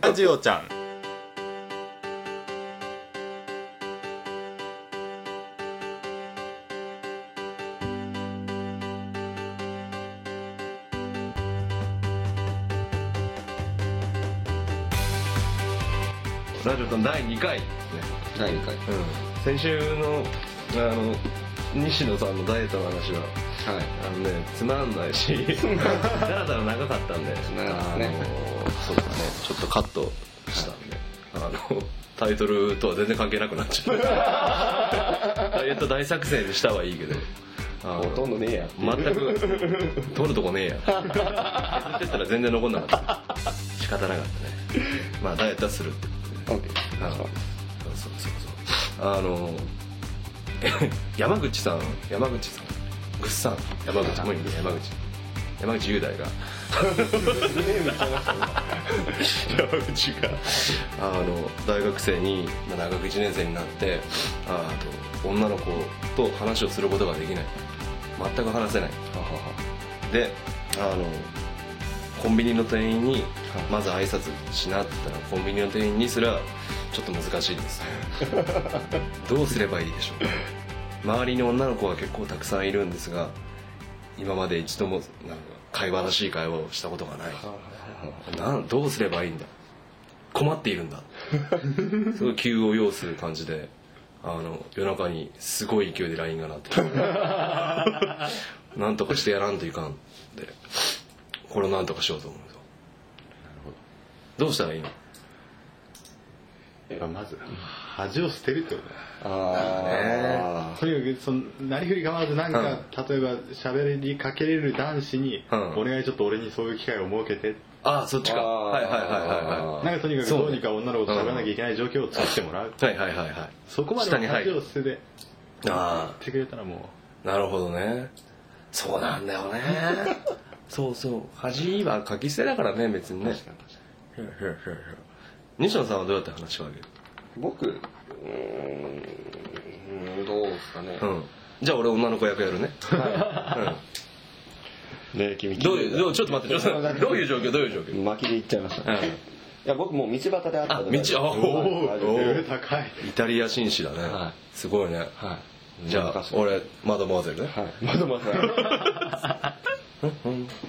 ラジオちゃん。ラジオさん第2回。第2回。うん。先週のあの西野さんのダイエットの話ははい。あのねつまんないしだらだら長かったんであのそうですね。ちょっとカットしたんであのタイトルとは全然関係なくなっちゃうダイエット大作戦にしたはいいけどほとんどねえや。全く取るとこねえや。削ってったら全然残んなかった。仕方なかったね。まあダイエットはする。ってオッケー。あのそう。そうそうそうあの山口さん山口さんぐっさん山口もういいね山口。山口雄大が。山口があの大学生に、まあ、大学1年生になってああと女の子と話をすることができない。全く話せない。であのコンビニの店員にまず挨拶しなって言ったらコンビニの店員にすらちょっと難しいです。どうすればいいでしょう周りに女の子は結構たくさんいるんですが今まで一度もなんか会話らしい会話をしたことがない。なんどうすればいいんだ。困っているんだ。すごい急を要する感じであの夜中にすごい勢いで LINE が鳴って なんとかしてやらんといかんでこれをなんとかしようと思うとどうしたらいいの？まあまず恥を捨てるってことだあとにかくそのなりふり構わずなんか、例えば喋りかけれる男子に、うん。お願いちょっと俺にそういう機会を設けて。ああそっちか。はいはいはいはいはなんかとにかくどうにか女の子と喋らなきゃいけない状況を作ってもらう、いはいはいはいはい。そこまで恥を捨ててやあってくれたらもあなるほどね。そうなんだよね。そうそう。恥は書き捨てだからね別にね。確かに確かへへへへ西野さんはどうやって話しかける？に僕うーんどうですかね、うん。じゃあ俺女の子役やるね、うね君うん、どういうどうちょっと待ってちょっと待ってどういう状況どういう状況？巻きで行っちゃいました、うん。いや僕もう道端で会ったあ道おおはい。レベル高い。イタリア紳士だね、はすごいね。はい。じゃあ俺マドモアゼルね。はい。マドマさん。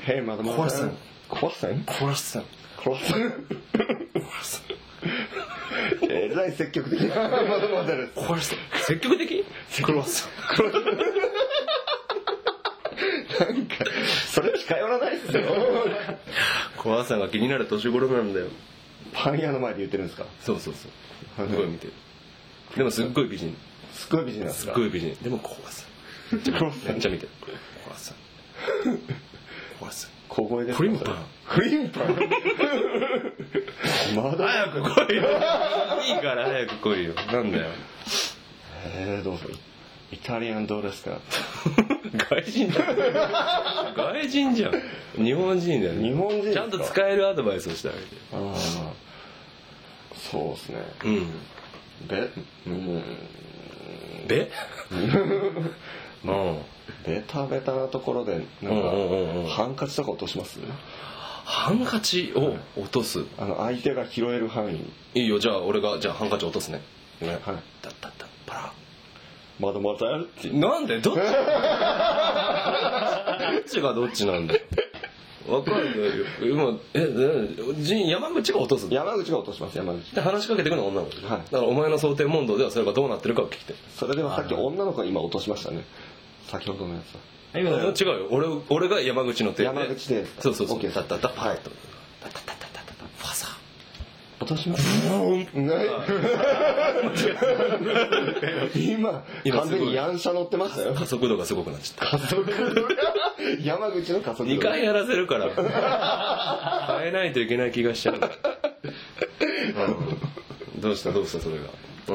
へえマドマさんコワッサンコラッサンコワッサンえらい積極的。なマドマゼルコラッサン積極的？クロワッサンなんかそれ近寄らないっすよ。コラッサンが気になる年頃なんだよ。パン屋の前で言ってるんですか？そうそうそう。すごい見てる。でもすっごい美人。すっごい美人なんですすかっごい美人。でもコラッサンクロッサンめっちゃ見てる。コラッサンコラッサン小声ですか？クリームパンクリームパン。まだ？早く来いよ。いいから早く来いよ。なんだよ。えー、どうぞイタリアンどうですか？外人じゃん外人じゃん。日本人だよ。日本人ちゃんと使えるアドバイスをしてあげて。ああそうですね。うん。べうん。べ うん。ベタベタなところでなんかハンカチとか落とします？ハンカチを落とす。あの相手が拾える範囲に。いいよじゃあ俺がじゃあハンカチ落とすね。ねはい。だったった。パラ。まだまだやるってなんで？どっち？どっちがどっちなんだ？よわかんないよ。今ええじ山口が落とすの？山口が落とします山口。で話しかけてくるの女の子で、はい。だからお前の想定問答ではそれがどうなってるかを聞きてそれではさっき女の子が今落としましたね。先ほどのやつは違うよ。俺俺が山口の手で。山口で。そうそうそう。OK タッタッタパはい。ッとタッタッタッタッタファサ落としますない。今今完全にヤン車乗ってましたよ。加速度がすごくなっちゃった。山口の加速度。2回やらせるから。変えないといけない気がしちゃう、うん。どうした？どうした？それが。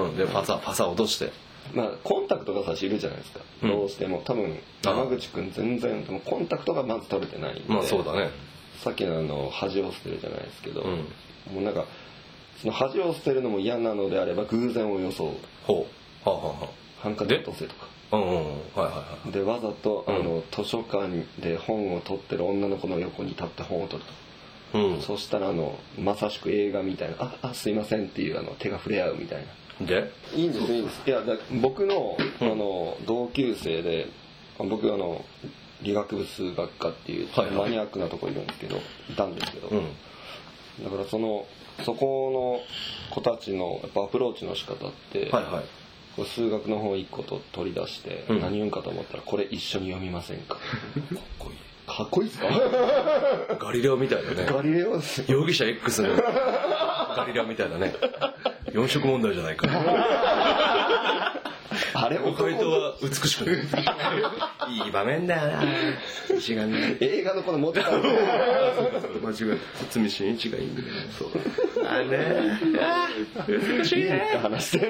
うん。でパサパサ落としてまあコンタクトが最初いるじゃないですか、うん。どうしても。多分山口君全然でもコンタクトがまず取れてないんで。まあそうだね。さっきのあの恥を捨てるじゃないですけど、うん。もうなんかその恥を捨てるのも嫌なのであれば偶然を装う。ほう。はあはあはハンカチ落とせとか。あうんうん。はいはいはい。でわざとあうん。の図書館で本を取ってる女の子の横に立って本を取ると、うん。そしたらあのまさしく映画みたいな「ああすいません」っていうあの手が触れ合うみたいなで？いいんですいいんです。いやだ僕のあの同級生で僕あの理学部数学科っていうはいはい。マニアックなとこいるんですけどいたんですけど、うん。だからそのそこの子たちのやっぱアプローチの仕方って、はいはい。こう数学の本1個と取り出して、うん。何言うんかと思ったらこれ一緒に読みませんか？かっこいい。かっこいいですか？ガリレオみたいだね。ガリレオです容疑者 X のガリレオみたいだね四色問題じゃないか あれお回答は美しくない。いい場面だよな。石神映画のこの持ってた間違えた堤真一がいいんだよそうあれ。美しいね話して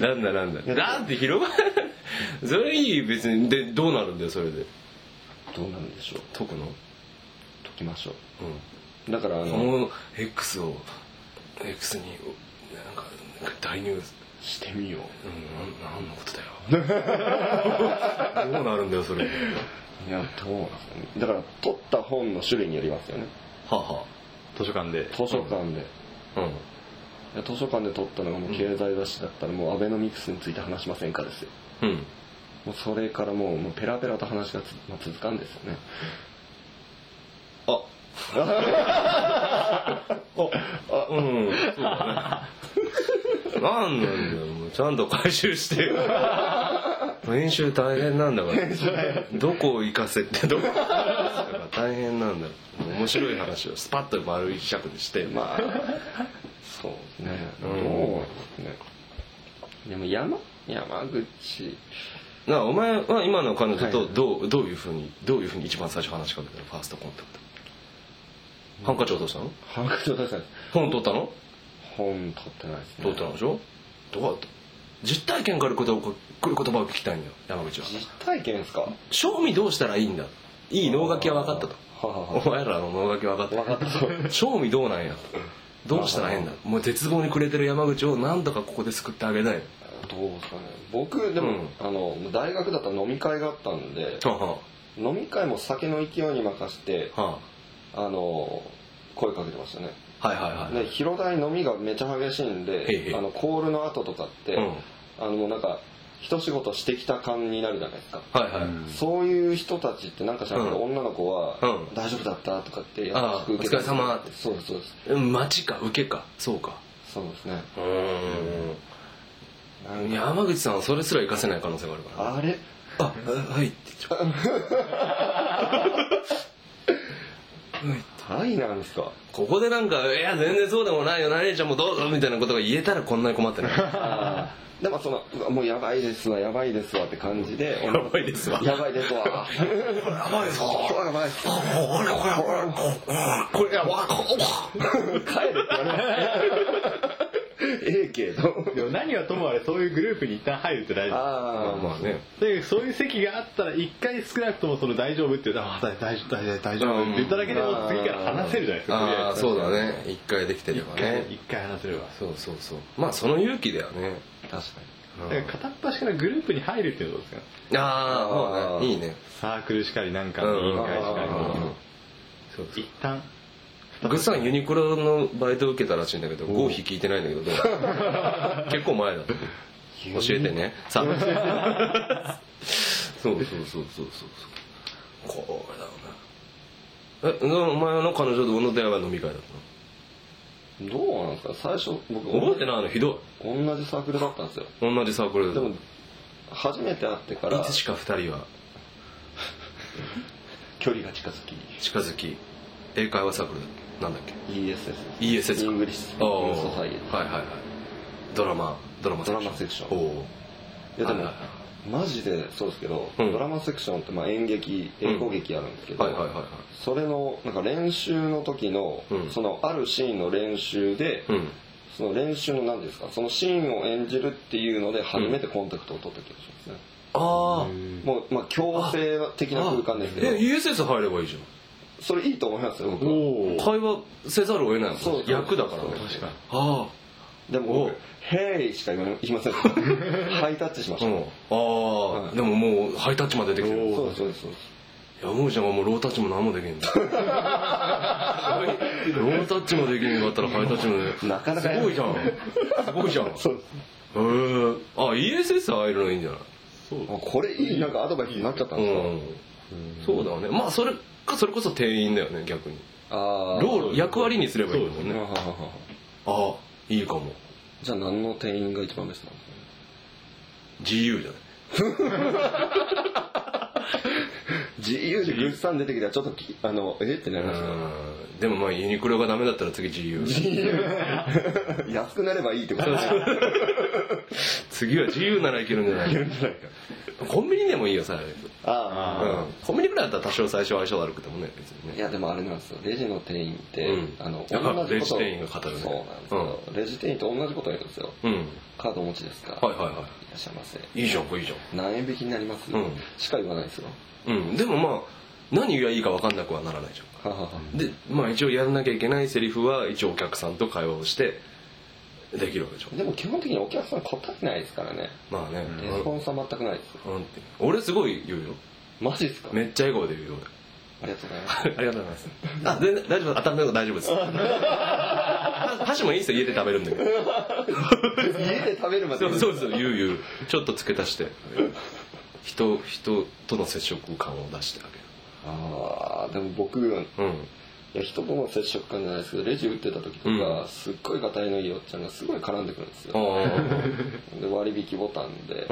なんだなんだ。なんて広がる。それいい別に。でどうなるんだよそれで。どうなんでしょう。解くの。解きましょう。ん。うだからあのこの X を X になんか代入してみよう。うんなん何のことだよ。どうなるんだよそれ。いやどうなんですかね。だから取った本の種類によりますよね。はは図書館で。図書館で、うん。いや図書館で取ったのがもう経済雑誌だったらもうアベノミクスについて話しませんかですよ。うん。もうそれからもうもうペラペラと話がつ、まあ、続かんですよね。ああうん。そうだね。なんなんだよもうちゃんと回収して。よ編集大変なんだから。どこを行かせてどこ。大変なんだよ。面白い話をスパッと丸一尺でして。まあ。そうですね。どううんね。でも山？山口。なあお前は今の彼女とはい。どうどういうふうにどういうふうに一番最初話しかけたの？ファーストコンタクトハンカチ落としたの？ハンカチを出したんです。本取ったの？本取ってないですね。取ったのでしょ？どうだった？実体験から来る言葉を聞きたいんだよ山口は。実体験ですか？は賞味どうしたらいいんだ？いい脳書きは分かったと。ははお前らの脳書き分かった。分かった。賞味どうなんや？とどうしたらええんだ？もう絶望にくれてる山口を何とかここで救ってあげたいどうですかね。僕でも、うん。あの大学だったら飲み会があったんではは。飲み会も酒の勢いに任せてはあの声かけてましたね。あはいはいはい。で広大飲みがめちゃ激しいんであのコールの後とかって、うん。あのもうなんか一仕事してきた感になるじゃないですか、はいはい、そういう人たちってなんかしらんけど、うん。女の子は、うん。大丈夫だった?」とかって優しああく受けてお疲れ様って。そうですそうですうん待ちか受けか。そうか。そうですね。うなん。か山口さんはそれすら活かせない可能性があるから。あれ？ああはい。って言っちゃうはいなんですか？ここでなんか「いや全然そうでもないよ何ちゃんもどうぞ」みたいなことが言えたらこんなに困ってない。でもそのもうやばいですわやばいですわって感じでやばいですわ。やばいですわ。やばいですわ。やばいですわ。これやば帰れって言われええけど。でも何はともあれそういうグループに一旦入るって大事。ああまあね。でそういう席があったら一回少なくともその大丈夫って言うとあ大大丈夫大丈夫大丈夫って言っただけでも次から話せるじゃないですかああそうだね。ね一回できてれ一ばね。回一回話せれば。そうそうそう。まあその勇気だよね。確かだから片っ端からグループに入るっていうのはどうですか？ああいいね。サークルしかりなんかの委員会しかり。うん。そう。一旦グッさんユニクロのバイト受けたらしいんだけど合否聞いてないんだけど 結構前だ。教えてね。さあ。そうそうそうそうそう。そうこれだよねえなお前の彼女との出会いは飲み会だっにどうなんですか？最初僕たの覚えてないの？ひど同じサークルだったんですよ。い同じサークルででも初めて会ってからいつしか二人は。距離が近づき。近づき。英会話サークルなんだっけ？ESS ESS か English Speaking Society はいはいはい。ドラマ。ドラマドラマセクション。いやでもマジでそうですけど、うん。ドラマセクションってまあ演劇英語劇あるんですけど、はいはいはいはい。それのなんか練習の時の、うん。そのあるシーンの練習で、うん。その練習の何ですかそのシーンを演じるっていうので初めてコンタクトを取った気がしますね、あもうまあ強制的な空間ですけど。え ESS 入ればいいじゃんそれいいと思いますよ会話せざるを得ないもん。そう役だからね。確かに。ああ。でも僕「ヘイ!」しか言いません。ハイタッチしました、うん、ああ、はい。でももうハイタッチまでできてる。そうですそうですそう。です山口ちゃんがもうロータッチも何もできんだ ロータッチもできんかったらハイタッチもねなかなかすごいじゃん。すごいじゃん。へえあ ESS 入るのいいんじゃない？そう。あこれいいなんかアドバイスになっちゃったんですか、うん。そうだよね。まあそれかそれこそ店員だよね逆に。ああロール役割にすればいいもんね。はははは。ああいいかも。じゃあ何の店員が一番ベストなんですかね？自由じゃない？自由でグッサン出てきたらちょっときあのえってなりましたうん。でもまあユニクロがダメだったら次自由。安くなればいいってことですね次は自由ならいけるんじゃない？コンビニでもいいよさ、あうん、コンビニぐらいだったら多少最初は相性悪くてもね別にね。あいやでもあれなんですよ。レジの店員って、うん。あの同じこと。レジ店員が語るね。そうなんですよ、レジ店員と同じこと言うんですよ。うん。カードお持ちですか？はいはいはい。いらっしゃいませ。いいじゃんこれいいじゃ何円引きになります、うん。しか言わないですよ。んうん。でもまあ何がいいか分かんなくはならないじゃん。ははは。でまあ一応やらなきゃいけないセリフは一応お客さんと会話をしてできるわけでしょ。でも基本的にお客さん答えないですからね。まあね、レスポンスは全くないですよ。うん。俺すごい言うよ。マジですか？めっちゃ笑顔で言うよありがとうございます俺ありがとうございます。あ全然大丈夫？当たんないの大丈夫です。箸もいいですよ家で食べるんだけど。家で食べるまでそうそうそう言う言う。ちょっと付け足して人人との接触感を出してあああでも僕げるうん。いや人との接触感じゃないですけどレジ打ってた時とか、うん。すっごいがたいのいいおっちゃんがすごい絡んでくるんですあよ。あ で割引ボタンで、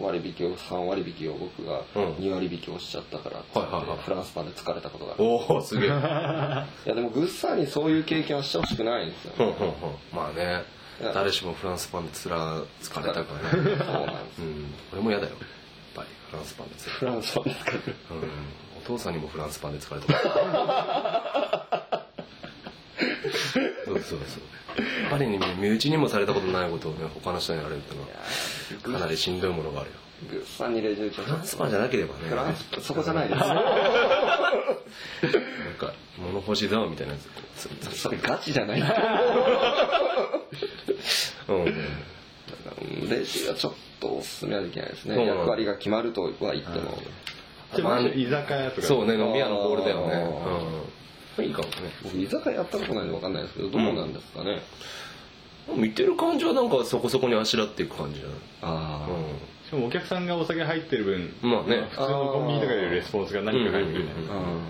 割引を3割引を僕がうん。2割引をしちゃったからってはいはいはい。フランスパンで疲れたことがある。おおすげえ。う んいやでもグッサンにそういう経験はしてほしくないんですよ、うんうんまあね。誰しもフランスパンでつら疲れたからね。そうなんですうん。俺も嫌だよフランスパンでつらフランスパンで疲れる。うん。お父さんにもフランスパンで疲れたからそうそうそうパリに身内にもされたことないことをね他の人にやられるっていうのはかなりしんどいものがあるよ。グッサンにレジ打ちはフランスパンじゃなければねフランスそこじゃないです。なんか物欲しいだみたいなやつ。それガチじゃない うんレジはちょっとおすすめはできないですね。役割が決まるとは言っても。居酒屋とかそうね飲み屋のホールだよあねうん。いいかもね。僕居酒屋やったことないんで分かんないですけどどうなんですかね、見てる感じはなんかそこそこにあしらっていく感じじゃない？ああ、しかもお客さんがお酒入ってる分まあね。普通のコンビニとかよりレスポンスが何か入るみたいな。うんうんうんうん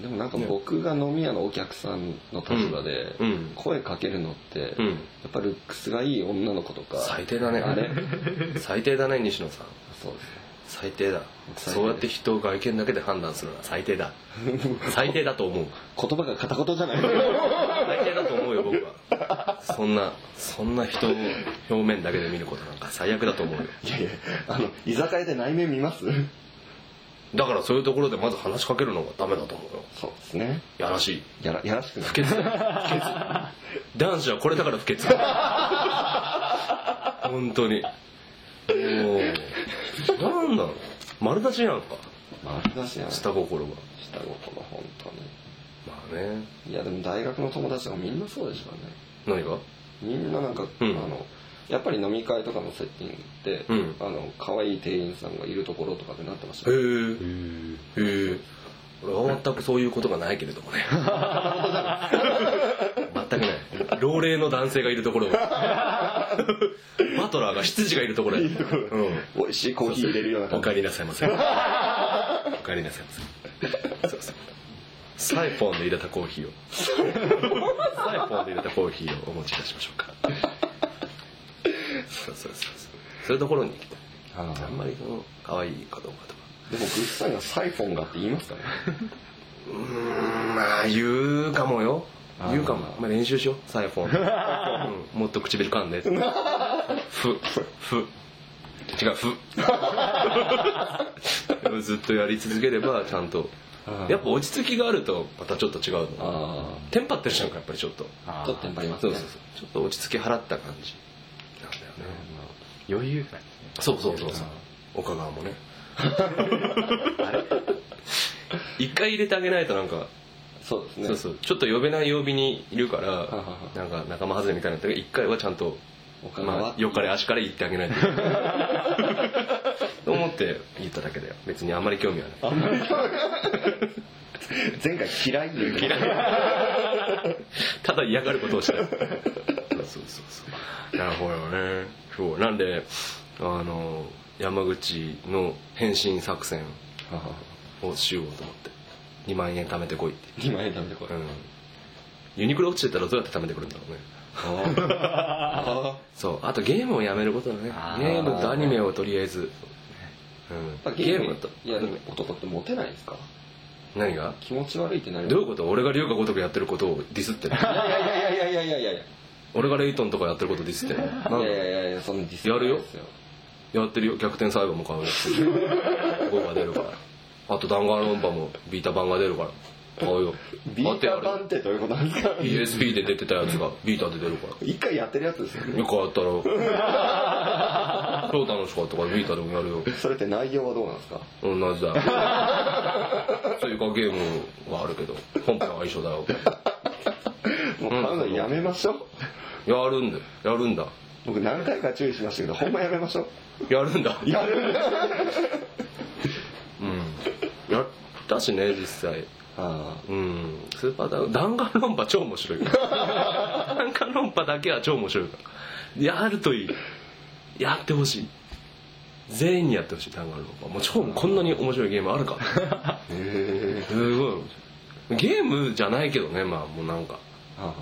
でもなんか僕が飲み屋のお客さんの立場で声かけるのって、うん。やっぱルックスがいい女の子とか。最低だね。あれ？最低だね西野さん。そうですね。最低だ。そうやって人を外見だけで判断するのは最低だ。最低だと思う。言葉が片言じゃない。最低だと思うよ僕は。そんなそんな人を表面だけで見ることなんか最悪だと思うよ。いやいやあの居酒屋で内面見ます？だからそういうところでまず話しかけるのがダメだと思うよ。そうですね。やらしい。やらやらしくない。不潔。だよ不潔。男子はこれだから不潔。本当に。もうなんだろう。丸出しやんか。丸出しやな下心が。下心本当に。まあね。いやでも大学の友達とかみんなそうでしょうね。何が？みんななんか、うん。あのやっぱり飲み会とかのセッティングって、うん。あの可愛い店員さんがいるところとかでなってましたへねえへえ俺は全くそういうことがないけれどもね。全くない。老齢の男性がいるところ。バトラーが執事がいるところ。やうん。美味しいコーヒー入れるようなお帰りなさいませお帰りなさいませそうそう。サイフォンで入れたコーヒーを。サイフォンで入れたコーヒーをお持ちいたしましょうかそうそうそうそう。そういうところに行きたい。あー。あんまりその可愛いかどうかとか。でもグッサンがサイフォンがって言いますかね？うーんまあ言うかもよ。言うかも。まあ練習しよう。サイフォン、うん、もっと唇噛んで。ふふ。違うふ。ずっとやり続ければちゃんと。やっぱ落ち着きがあるとまたちょっと違うテンパってるじゃんかやっぱりちょっと。あちょっとテンパりますね。そうそうそう。ちょっと落ち着き払った感じ余裕がない。そうそうそうそう。岡川もね。一回入れてあげないとなんか。そうですね。そうそう。ちょっと呼べない曜日にいるからなんか仲間外れみたいになったけど一回はちゃんとまあ、よかれ足から言ってあげないと。と思って言っただけだよ別にあんまり興味はない。あんまり。前回嫌い嫌いた。だ嫌がることをした。そうそうそうなるほどね。そう。なんであの山口の変身作戦をしようと思って。2万円貯めてこいって。2万円貯めてこい、うん、ユニクロ落ちてたらどうやって貯めてくるんだろうね。そう。あとゲームをやめることだね。ゲームとアニメをとりあえず、うん、ゲームと。いやるも男ってモテないですか？何が？気持ち悪いってなるどういうこと？俺が龍が如くやってることをディスってる。いやいやいやいやいやいやいや。俺がレイトンとかやってることディスっていやいだやいやそんなディスやるよ。やってるよ。逆転裁判も買うよ5が出るから。あと弾丸論破もビータ版が出るから。買うよ。ビータ版買ってどういうことなんですか？ってやる PSP で出てたやつがビータで出るから。一回やってるやつですよね。よくあったら超楽しかったからビータでもやるよ。それって内容はどうなんですか？同じだよ。追加ゲームはあるけど本編は一緒だよ。もう買うのやめましょう。やるんだ。よやるんだ。僕何回か注意しましたけどほんまやめましょう。やるんだ。やるんだ。うん。やったしね実際。あうん。スーパーダウン弾丸論破超面白い 弾丸論破だけは超面白いから。やるといい。やってほしい。全員にやってほしい弾丸論破。もう超こんなに面白いゲームあるか。あへえ。すごい。ゲームじゃないけどねまあもうなんかあ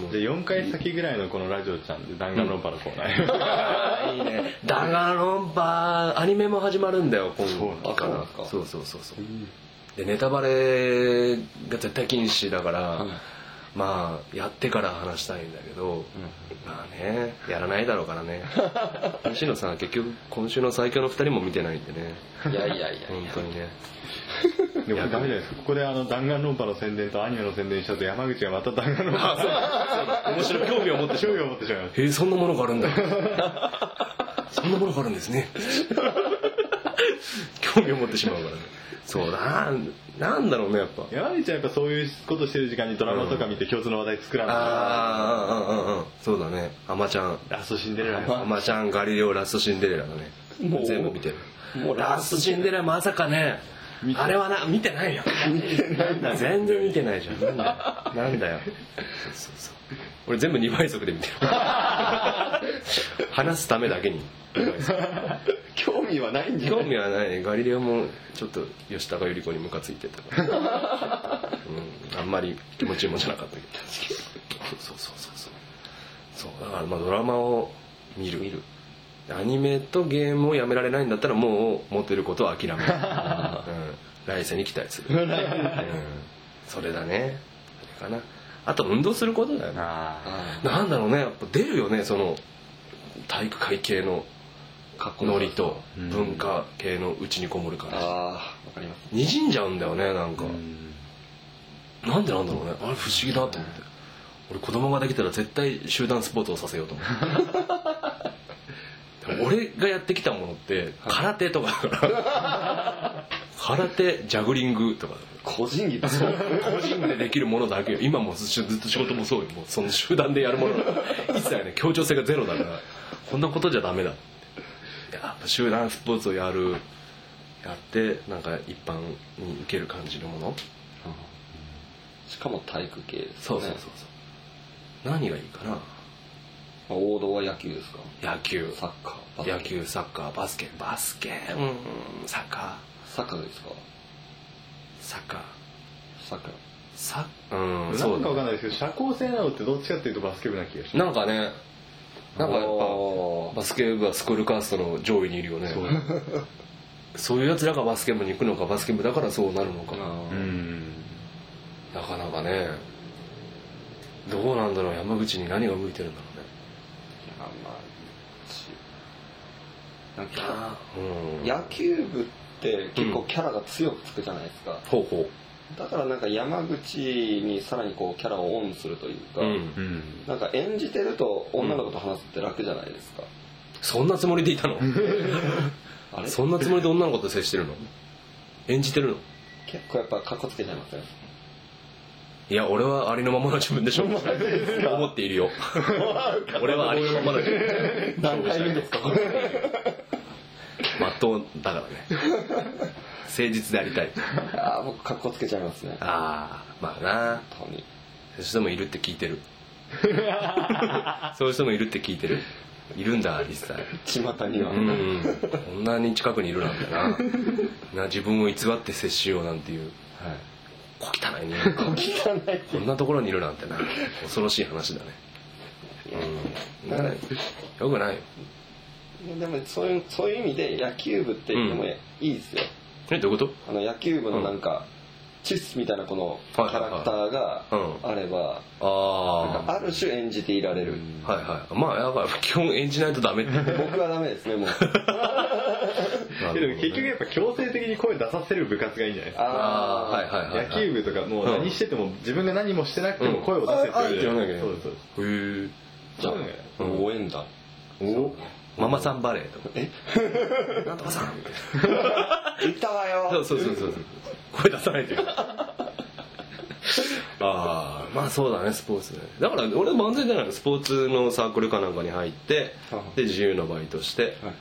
もうで4回先ぐらいのこのラジオちゃんで弾丸論破のコーナー、いいね弾丸論破アニメも始まるんだよ今後からあそうそうそうそうそう。でネタバレが絶対禁止だから、まあやってから話したいんだけど、まあねやらないだろうからね。西野さんは結局今週の最強の2人も見てないんでね。いやいやいや。本当にねでもダメじゃないです。かここであの弾丸論破の宣伝とアニメの宣伝しちゃうと山口がまた弾丸論破。面白い興味を持ってしまう。興味を持ってしまいます。へえそんなものがあるんだ。そんなものがあるんですね。興味を持ってしまうからね。そうなんなんだろうねやっぱ。山口はやっぱそういうことしてる時間にドラマとか見て共通の話題作らない。ああうんうんうんそうだね。アマちゃん。ラストシンデレラ。アマちゃんガリレオラストシンデレラだね。もう全部見てる。もうラストシンデレラまさかねあれはな見てないよ。全然見てないじゃん。なんだよ。なんだよそうそう。そう俺全部2倍速で見てる。話すためだけに。2倍速。興味はないんじゃな興い味はないね。ガリレオもちょっと吉高由里子にムカついてた。から、うん、あんまり気持ちいいもんじゃなかったけど。そうそうそうそう。そう。だからまあドラマを見る見るアニメとゲームをやめられないんだったらもう持ってることは諦める、うん、来世に期待する、うん、それだね。それかな。あと運動することだよね。あなんだろうね。やっぱ出るよね。その体育会系のノリとうん。文化系のうちにこもる感じああわかります。にじんじゃうんだよねなんか、あなんでなんだろうね。あれ不思議だと思って。俺子供ができたら絶対集団スポーツをさせようと思って 俺がやってきたものって空手とかだから。空手ジャグリングとか個人技そう個人でできるものだけよ。今もずずっと仕事もそうよ。もうその集団でやるもの一切ね協調性がゼロだから。こんなことじゃダメだって。やっぱ集団スポーツをやるやってなんか一般に受ける感じのもの。しかも体育系ですね。そうそうそうそう。何がいいかな。まあ王道は野球ですか？野球。サッカーバスケ。野球サッカーバスケ。バスケ。うんサッカサッカーですか？ーサッカー。サッカー。サうん。なそうだんかわかんないですけど社交性なのってどっちかっていうとバスケ部な気がしなんかね。なんかやっぱバスケ部はスクールカーストの上位にいるよね。そう。いうやつらがバスケ部に行くのかバスケ部だからそうなるのか。あうーん。なかなかね。どうなんだろう。山口に何が向いてるんだろまあまあなんうかねうん。野球部って結構キャラが強くつくじゃないですか、ほうほだからなんか山口にさらにこうキャラをオンするというか、なんか演じてると女の子と話すって楽じゃないですか、そんなつもりでいたの？あれ？そんなつもりで女の子と接してるの？演じてるの？結構やっぱカッコつけちゃいますねいや俺はありのままの自分でしょ。思っているよ。俺はありのままの自分。何回言うんですか？まっとうだからね。誠実でありたい。ああ僕格好つけちゃいますね。ああまあな。本当に。そういう人もいるって聞いてる。そういう人もいるって聞いてる。いるんだ実際。巷には、うん。こんなに近くにいるなんてな。な自分を偽って接しようなんていう。はい小汚い人間小汚いこんなところにいるなんてな。恐ろしい話だね。うん。よくないよ。でもそういうそういう意味で野球部っていうのもいいですよ、えどういうこと？あの野球部のなんか、チッスみたいなこのキャラクターがうん。あれば、あある種演じていられる、あはいはい。まあやっぱ基本演じないとダメって。僕はダメですねもう。けど結局やっぱ強制的に声出させる部活がいいんじゃないですか。ああはいはいはい野球部とかもう何してても自分が何もしてなくても声を出せって言わなきゃいけないそうですそうです。へえじゃあ、うん。応援団。お？ママさんバレーとか。え？なんとかさん。みたいな行ったわよ。そうそうそうそう。声出さないというああまあそうだねスポーツね。だから俺万全じゃないの。スポーツのサークルかなんかに入ってで自由のバイトしてはい。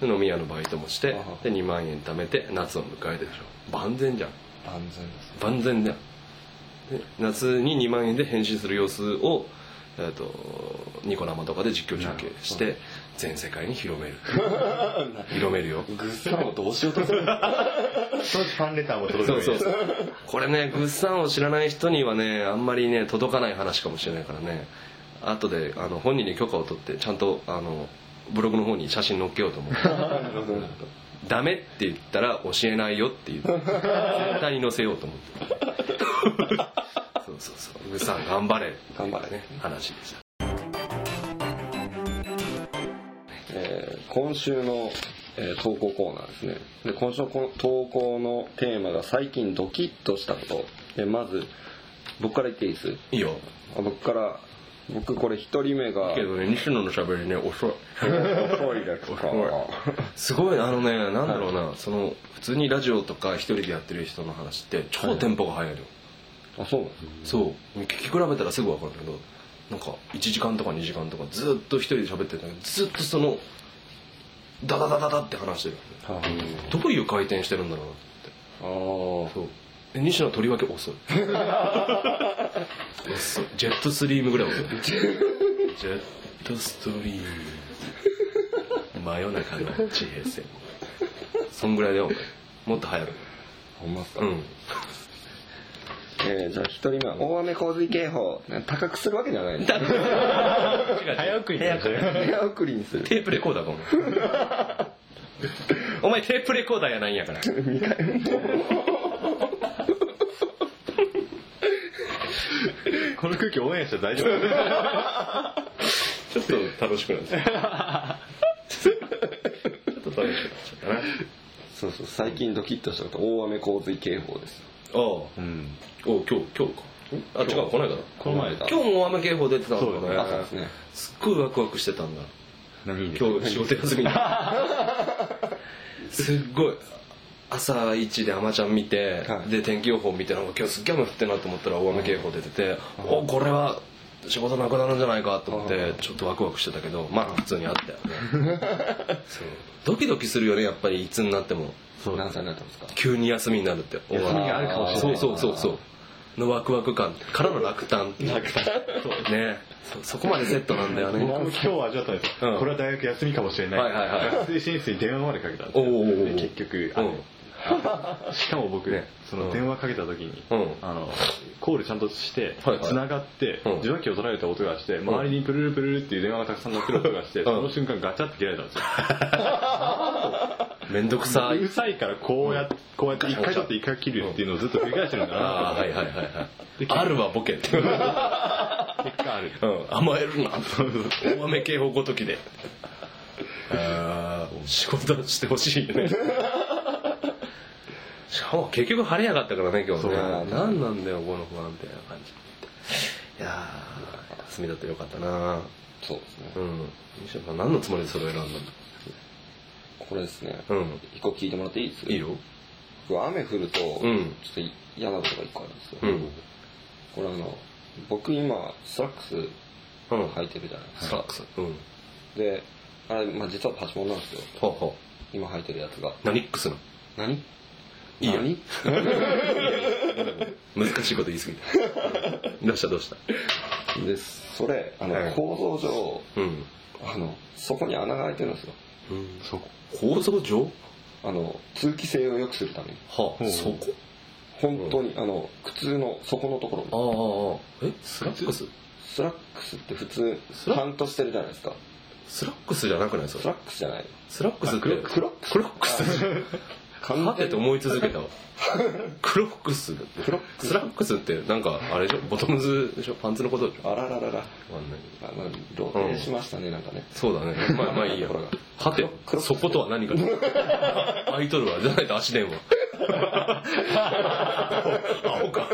で飲み屋のバイトもしてで2万円貯めて夏を迎えるでしょ。万全じゃん。万全です万全じゃんで夏に2万円で変身する様子を、えー、とニコ生とかで実況中継して全世界に広める。広めるよ。グッサンをどうしようとするその？うちファンレターも届くそうそうそう。これねグッサンを知らない人にはねあんまりね届かない話かもしれないからね。後であの本人に許可を取ってちゃんとあのブログの方に写真載っけようと思う。ダメって言ったら教えないよって言って絶対に載せようと思って。そうそうそう。グッサン頑張れ頑張れ。ね話でしたえー今週の、えー投稿コーナーですね。で今週の投稿のテーマが最近ドキッとしたこと。でまず僕から言っていいです？いいよ。あ僕から僕これ一人目がけどね西野のしゃべりね遅い。遅いですか？すごいあのねなんだろうな、その普通にラジオとか一人でやってる人の話って超テンポが速いのよ、あそうなんですそう。聞き比べたらすぐ分かるけどなんか1時間とか2時間とかずっと一人で喋ってるんだけどずっとそのダダダダダって話してる。あどういう回転してるんだろうなって。あー。そう。で西野とりわけ遅い。遅い。ジェットストリームぐらい遅い。ジェットストリーム。真夜中の地平線。そんぐらいだよもっと早く。ほんまっすか、うんえーじゃあ一人目は大雨洪水警報。高くするわけじゃない早送り早送りにする。テープレコーダーかお前。お前テープレコーダーやないんやから。2回この空気オンエアして大丈夫ちょっと楽しくなっちゃったちょっと楽しくなっちゃったなそうそう最近ドキッとしたこと大雨洪水警報ですああ。うん。お今日今日か。あ違うこの間だ。この前だ。今日も大雨警報出てたんだそうね。あそうですね。すっごいワクワクしてたんだ。何？で今日仕事休み。に すっごい。朝一で「あまちゃん」見て、はい。で天気予報見てなんか今日すっげえ雨降ってんなと思ったら大雨警報出てて、おこれは仕事なくなるんじゃないかと思ってちょっとワクワクしてたけどまあ普通にあったよね。そう。ドキドキするよねやっぱりいつになっても何歳になったんですか？急に休みになるって。休みがあるかもしれない。そうそうそうそう。のワクワク感。からの落胆っていう。ね。そそこまでセットなんだよね。僕も今日味わったんですよ、うん。これは大学休みかもしれない、はいはいはい学生進出に電話までかけたんですよ。おうお結局あの、しかも僕ねその電話かけた時に、うん。あのコールちゃんとしてはいはい。繋がってうん。受話器を取られた音がして周りにプルルプルルっていう電話がたくさん鳴ってる音がしてその瞬間ガチャって切られたんですよ。めんどくさい。うるさいからこうやってこうやって一回取って一回切るっていうのをずっと繰り返してるんだな。ああはいはいはいはい。あるわボケって。結果ある。うん。甘えるな。大雨警報ごときで。あー仕事してほしいよねしかも結局晴れやがったからね今日ね。何なんだよこの不安定な感じいやー休みだってよかったな。そうですね。うん。西野さん何のつもりでそれを選んだんだこれですね。うん。一個聞いてもらっていいですいいよ。僕雨降るとちょうんっと嫌なことが一個あるんですよ、うん。これあの僕今スラックスうん。履いてるじゃないですか。スラックス。うん。であれ、まあ、実はパチモンなんですよ。ほうほ今履いてるやつが。う何？ックスの？何？いいよ。何難しいこと言い過ぎた。どうした？どうした？でそれあの、はい。構造上うん。あのそこに穴が開いてるんですよ。うん。そこ。構造上？あの通気性を良くするために。はあそこ？本当に、あの靴の底のところああああえ？スラックス？スラックスって普通スラパンとしてるじゃないですか。スラックスじゃなくない？それ。スラックスじゃない。スラックスって？クロックス。クロックス完はてと思い続けたわ。クロックス。クロックス？スラックスってなんかあれでしょ？ボトムズでしょ？パンツのことでしょ？あらららら。わかんない。あまあ露呈しましたね、なんかね。そうだね。まあまあいいや。はてそことは何か。空いとるわ。じゃないと足電話。青か。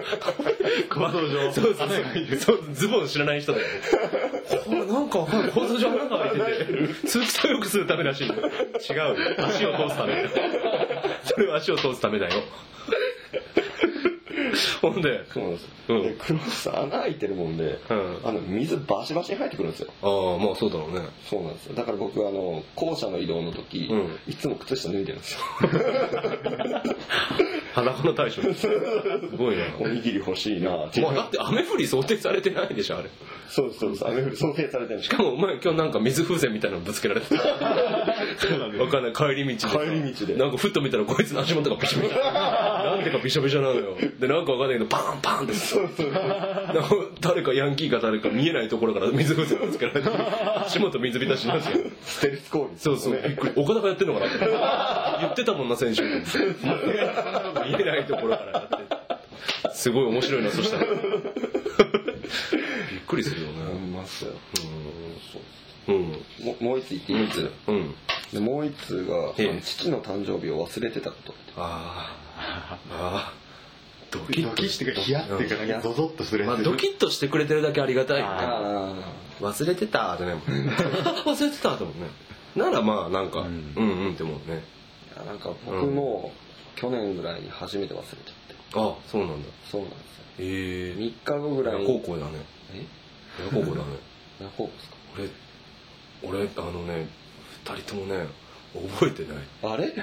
構造上そう。そうそうそうズボン知らない人だよなんか構造上穴が開いてて。通気性を良くするためらしい違う。よ足を通すため それは足を通すためだよ。ほんでそうなんです、うん。でクロス穴開いてるもんで、うん。あの水バシバシに入ってくるんですよ。ああまあそうだろうね。そうなんですよ。だから僕あの校舎の移動の時、うん。いつも靴下脱いでるんですよ 裸の大将。すごいなおにぎり欲しいな。ってまあだって雨降り想定されてないでしょあれ。そうそうです雨降り想定されてるしかもお前今日なんか水風船みたいなのぶつけられて。たそうなんわかんない。帰り道でさ。帰り道で。なんかふっと見たらこいつの足元がびしょびしょなんでかびしょびしょなのよ。でなんかわかんないけどパンパンって。そうそう誰かヤンキーか誰か見えないところから水風船ぶつけられて。足元水浸しになってるステルス攻撃そうそう。びっくり。岡田がやってんのかなって。言ってたもんな先週 見えないところからやってすごい面白いなそしたら。びっくりするよ思いねますよ。うん。うん。ももう一つ言っていい唯一うん。でもう一つが、父の誕生日を忘れてたことああああドキッと。ドキしてかヒヤっていうかなん。かゾゾッとするドキッとしてくれてるだけありがたい。忘れてたってね。忘れてたと思うね。ならまあなんか、うん、うんって思うね。なんか僕も去年ぐらいに初めて忘れちゃって。あそうなんだ。そうなんですよ。へえ。3日後ぐらいに。高校だね。え？高校だね。何高校ですか？俺俺あのね二人ともね覚えてない。あれ？な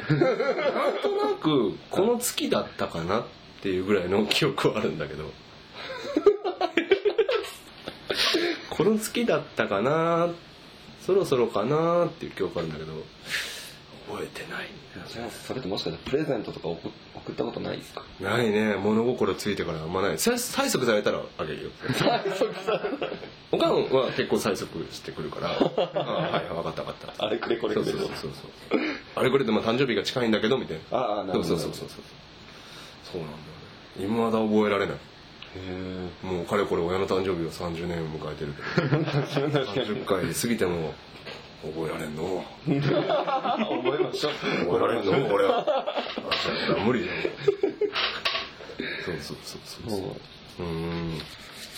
んとなくこの月だったかなっていうぐらいの記憶はあるんだけど。この月だったかなそろそろかなっていう記憶あるんだけど覚えてない。それってもしかしてプレゼントとか送送ったことないですか？ないね。物心ついてからあんまない。催催促されたらあげるよ。おかんは結構催促してくるから。あはい分かった分かった。あれくれこれくれそうそうそうあれこれでも誕生日が近いんだけどみたいな。ああなるほど。そうそうそうそう。そうなんだよね。未だ覚えられない。へもうかれこれ親の誕生日を30年を迎えてるけど。30回過ぎても覚えられんの？え覚えましょう。覚えられんの？俺は。あ無理だ。よそうそうそうそうそう。う。ん。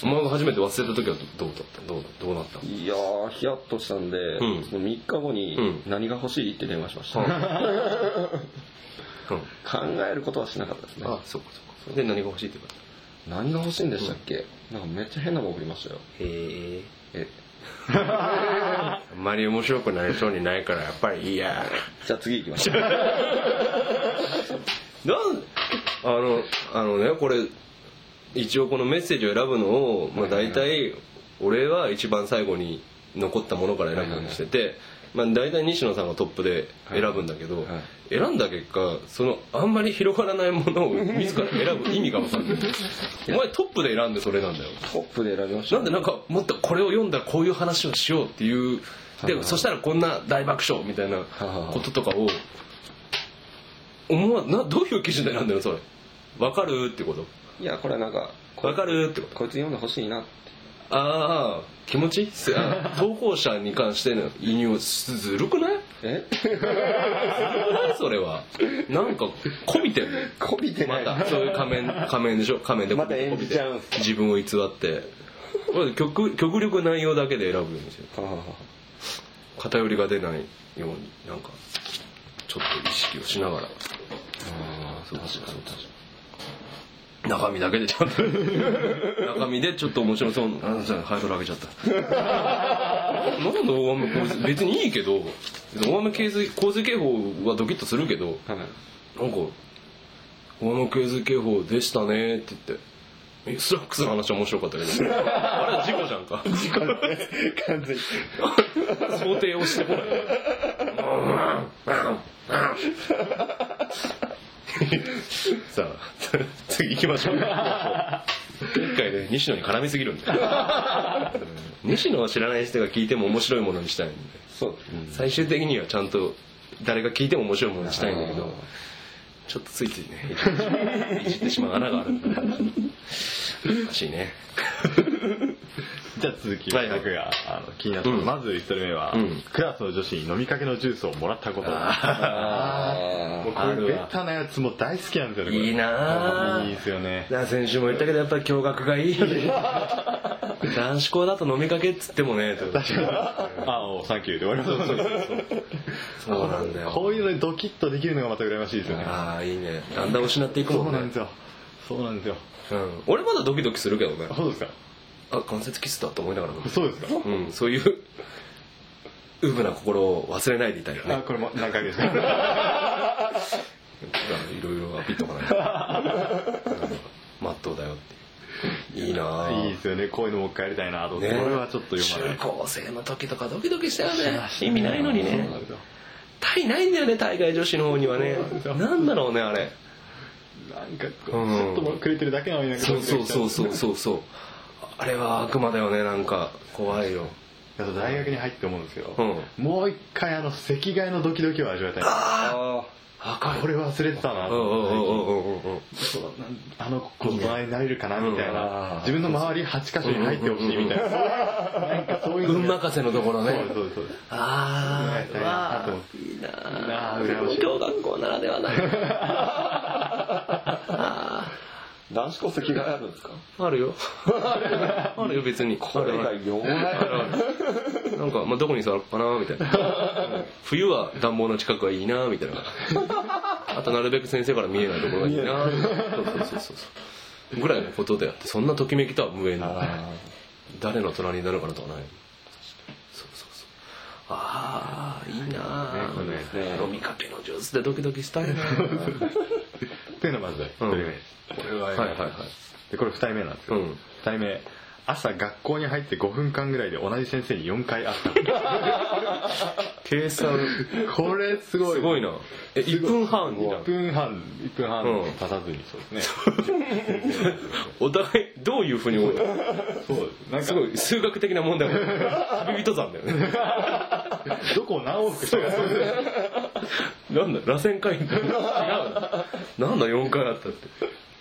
お前が初めて忘れた時はどうだった？どうどうなった？いやーヒヤッとしたんで、うん。その3日後にうん。何が欲しいって電話しました、うん。考えることはしなかったですね。あそうかそうか。で何が欲しいって言わ何が欲しいんでしたっけ、なんかめっちゃ変なもん送りましたよ。れたへええあんまり面白くなりそうにないからやっぱりいいや。じゃあ次行きましょう。なんあのあのねこれ一応このメッセージを選ぶのを、まあ、大体俺は一番最後に残ったものから選ぶようにしてて、まあ、大体西野さんがトップで選ぶんだけど、はい選んだ結果そのあんまり広がらないものを自ら選ぶ意味が分かんない。お前トップで選んでそれなんだよ。トップで選びました。なんでなんかもっとこれを読んだらこういう話をしようっていう。でそしたらこんな大爆笑みたいなこととかを思わなどういう基準で選んでるのそれ？分かるってこと？いやこれはなんかこ分かるってこと？こいつ読んでほしいなああ気持ち？すあ投稿者に関しての引用ずるくない？えずるくないそれは。なんかこびてんの。こびてない。またそういう仮面仮面でしょ？仮面でまた演じちゃうんすか？自分を偽って。これ極極力内容だけで選ぶようにしてる。はあは偏りが出ないようになんかちょっと意識をしながら。ああそう確かに確か中身だけでちゃんと。中身でちょっと面白そう。なあじゃあハードル上げちゃった。なんで大雨洪水別にいいけど大雨洪水洪水警報はドキッとするけどはい。なんか「大雨洪水警報でしたね」って言ってえスラックスの話は面白かったけど。あれ事故じゃんか。事故完全に。想定をしてこないさあ次行きましょう。一回ね西野に絡みすぎるんだよ。西野は知らない人が聞いても面白いものにしたいんでそう最終的にはちゃんと誰が聞いても面白いものにしたいんだけどちょっとついついねいじってしまう穴があるんだ難しいねじゃあ続きはいはい。僕があの気になったの。うん。まず1人目はうん。クラスの女子に飲みかけのジュースをもらったこと。あもうこれベタなやつも大好きなんですよねいいなあいいですよね。先週も言ったけどやっぱり驚愕がいい。男子校だと飲みかけっつってもねあおサンキューで終わりますそうなんだよ。こういうのにドキッとできるのがまた羨ましいですよね。ああいいね。だんだん失っていくそもね。うんなんですよ。そうなんですよ。うん、俺まだドキドキするけどね。あそうですかあ関節キスだと思いながら飲むそうですか？うん、そういうウブな心を忘れないでいたいよね。あこれも何回です。か いろいろアピっとかない。まっとうだよっていう。いいなあ。いいですよね。こういうのもう一回やりたいなとね。これはちょっと読まない。中高生の時とかドキドキしたよね。意味ないのにね。タイないんだよね大概女子の方にはね。なんだろうねあれ。なんかちょっともくれてるだけなのにそうそうそうそうそうそうあれは悪魔だよねなんか。怖いよ。あと大学に入って思うんですけど、うもう一回あの席替えのドキドキを味わいたい。あわかこれ忘れてたなと思っあの子の隣になれるかなみたいうんな自分の周り8箇所に入ってほしいみたいな。なんかそういうの運任せのところね。そうそうそうああわあと思って。いいななあ小学校ならではだあ 男子校席替えあるんですか？ーあるよあるよ別に。これが弱い なんか、まあ、どこに座ろうかなみたいな。冬は暖房の近くがいいなみたいな。あとなるべく先生から見えないところがいいな。そうそうそうそう。ぐらいのことであってそんなときめきとは無縁の誰の隣になるかなとはない。そうそうそう。ああいいな。ねね。飲みかけのジュースでドキドキしたいな。っていうのがまず1人目。です、これははいはいはい。でこれ2人目なんですよ、うん。2人目朝学校に入って5分間ぐらいで同じ先生に4回会った。計算。これすごい。すごいな。え1分半にな1分半1分半うん。経たずにそうですね。お互いどういうふうに思うそうです。なんかすごい数学的な問題も。旅人山だよね。どこを何往復したかなんだ螺旋階段違うななんだ4回あったって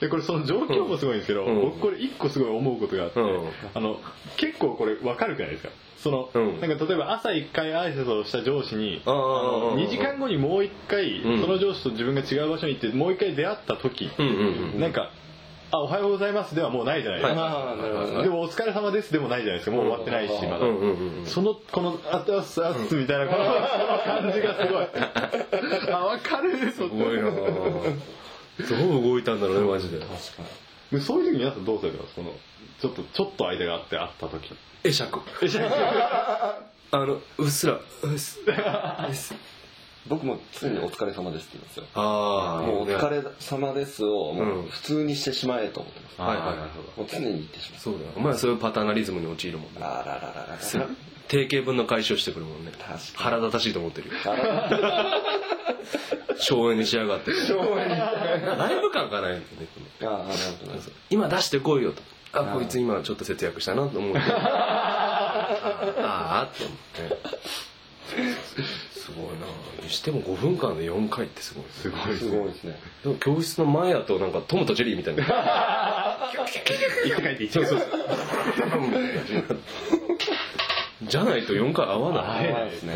でこれその状況もすごいんですけど、うん僕これ1個すごい思うことがあって、うんあの結構これ分かるくないですか。その、うんなんか例えば朝1回挨拶をした上司にあー2時間後にもう1回、うんその上司と自分が違う場所に行ってもう1回出会った時、うんなんか「あおはようございます」ではもうないじゃないですか、ああなるほどでも「お疲れ様です」でもないじゃないですか。もう終わってないしまだ、うんうんうんうんそのこの「あっあっすあっす」みたいなこの感じがすごい。あ分かるすごいなぁどう動いたんだろうねマジで。そういう時皆さんどうされてますこのちょっとちょっと間があって会った時。会釈。あのうっすらうっす僕も常に「お疲れ様です」って言いますよ。ああもう「お疲れ様です」をもうん。う普通にしてしまえと思ってます。はいはいはいもう常に言ってしまう。そうだよ。お前はそういうパターナリズムに陥るもんね。あららららら定型文の解消してくるもんね。確かに。腹立たしいと思ってるよ省エネしやがって。ライブ感がないんだよねああなるほどね今出してこいよと。あこいつ今ちょっと節約したなと思って。ああって思って。すごいな。にしても5分間で4回ってすごいすごいですすごいですね。でも教室の前やとなんかトムとジェリーみたいな。行って帰って行ってそうそうじゃないと4回合わない合わないですね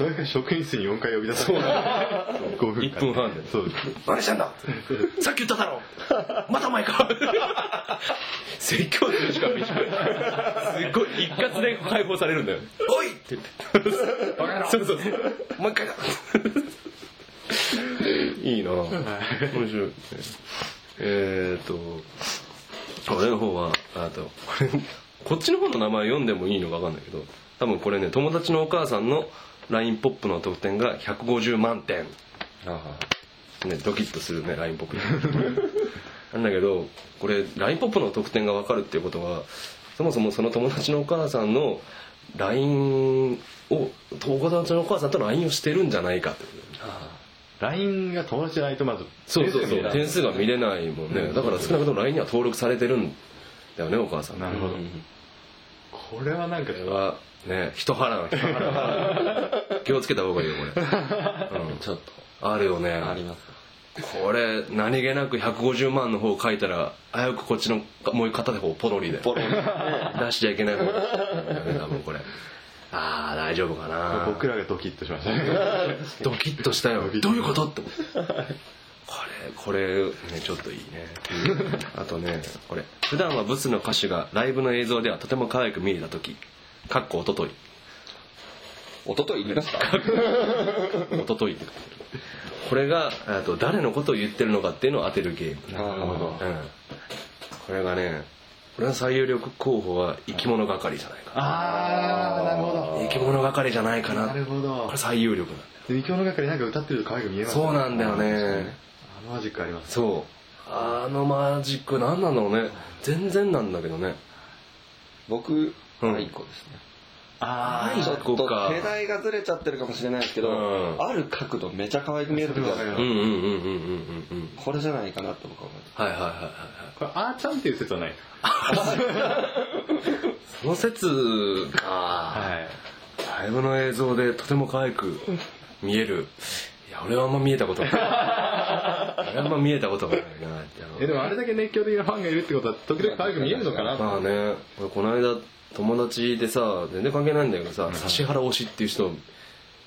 それから職員室に4回呼び出されて5分間。1分半で。そう何してんだ？さっき言っただろ。またお前か。説教するしか短い。すっごい一括で解放されるんだよ。おい！って言って。そうそうもう一回だ。いいな。面白い。えーっと俺の方はあとこれこっちの方の名前読んでもいいのか分かんないけど多分これね友達のお母さんの LINE ポップの得点が150万点。ね、ドキッとするね LINE ポップ。なんだけどこれ LINE ポップの得点が分かるっていうことはそもそもその友達のお母さんの LINE を友達のお母さんと LINE をしてるんじゃないかって。ことだよね LINE が友達じゃないとまずそうそうそう。点点数が見れないもんね。だから少なくとも LINE には登録されてるんだよねお母さん。なるほど。これはなんかこれはね一腹の一腹気をつけた方がいいよこれ、うん、ちょっあるよね。とあります。これ何気なく150万の方書いたら危うくこっちのもう片方ポロリで。ポロリね出しちゃいけない方。だね多分これ。ああ大丈夫かな。僕らがドキッとしました。ねドキッとしたよ。どういうこと？って思ってこれこれねちょっといいね。あとねこれ。普段はブスの歌手がライブの映像ではとても可愛く見えた時。かっこおととい一昨日言いました？おとといってこれがあと誰のことを言ってるのかっていうのを当てるゲーム。なるほど。うん、これがねこれの最有力候補は生き物係じゃないかああなるほなど。生き物係じゃないかな。なるほど。これ最有力なんだ。よで三京の係なんか歌ってると可愛く見えますね。そうなんだよね。あのマジックありますそう。あのマジック何なんだろうね。全然なんだけどね。僕うん。愛子ですねあ愛ちょっと世代がずれちゃってるかもしれないですけど、うん。ある角度めちゃ可愛く見えるんうんうんうんうんうんうん。これじゃないかなって僕は思います。はいはいはいはいはい。これあーちゃんっていう説はない。その説かはい。ライブの映像でとても可愛く見える。いや俺はあんま見えたことない。俺はあんま見えたことがないなえでもあれだけ熱狂的なファンがいるってことは時々可愛く見えるのかなまあね。俺この間友達でさ全然関係ないんだけどさ指原推しっていう人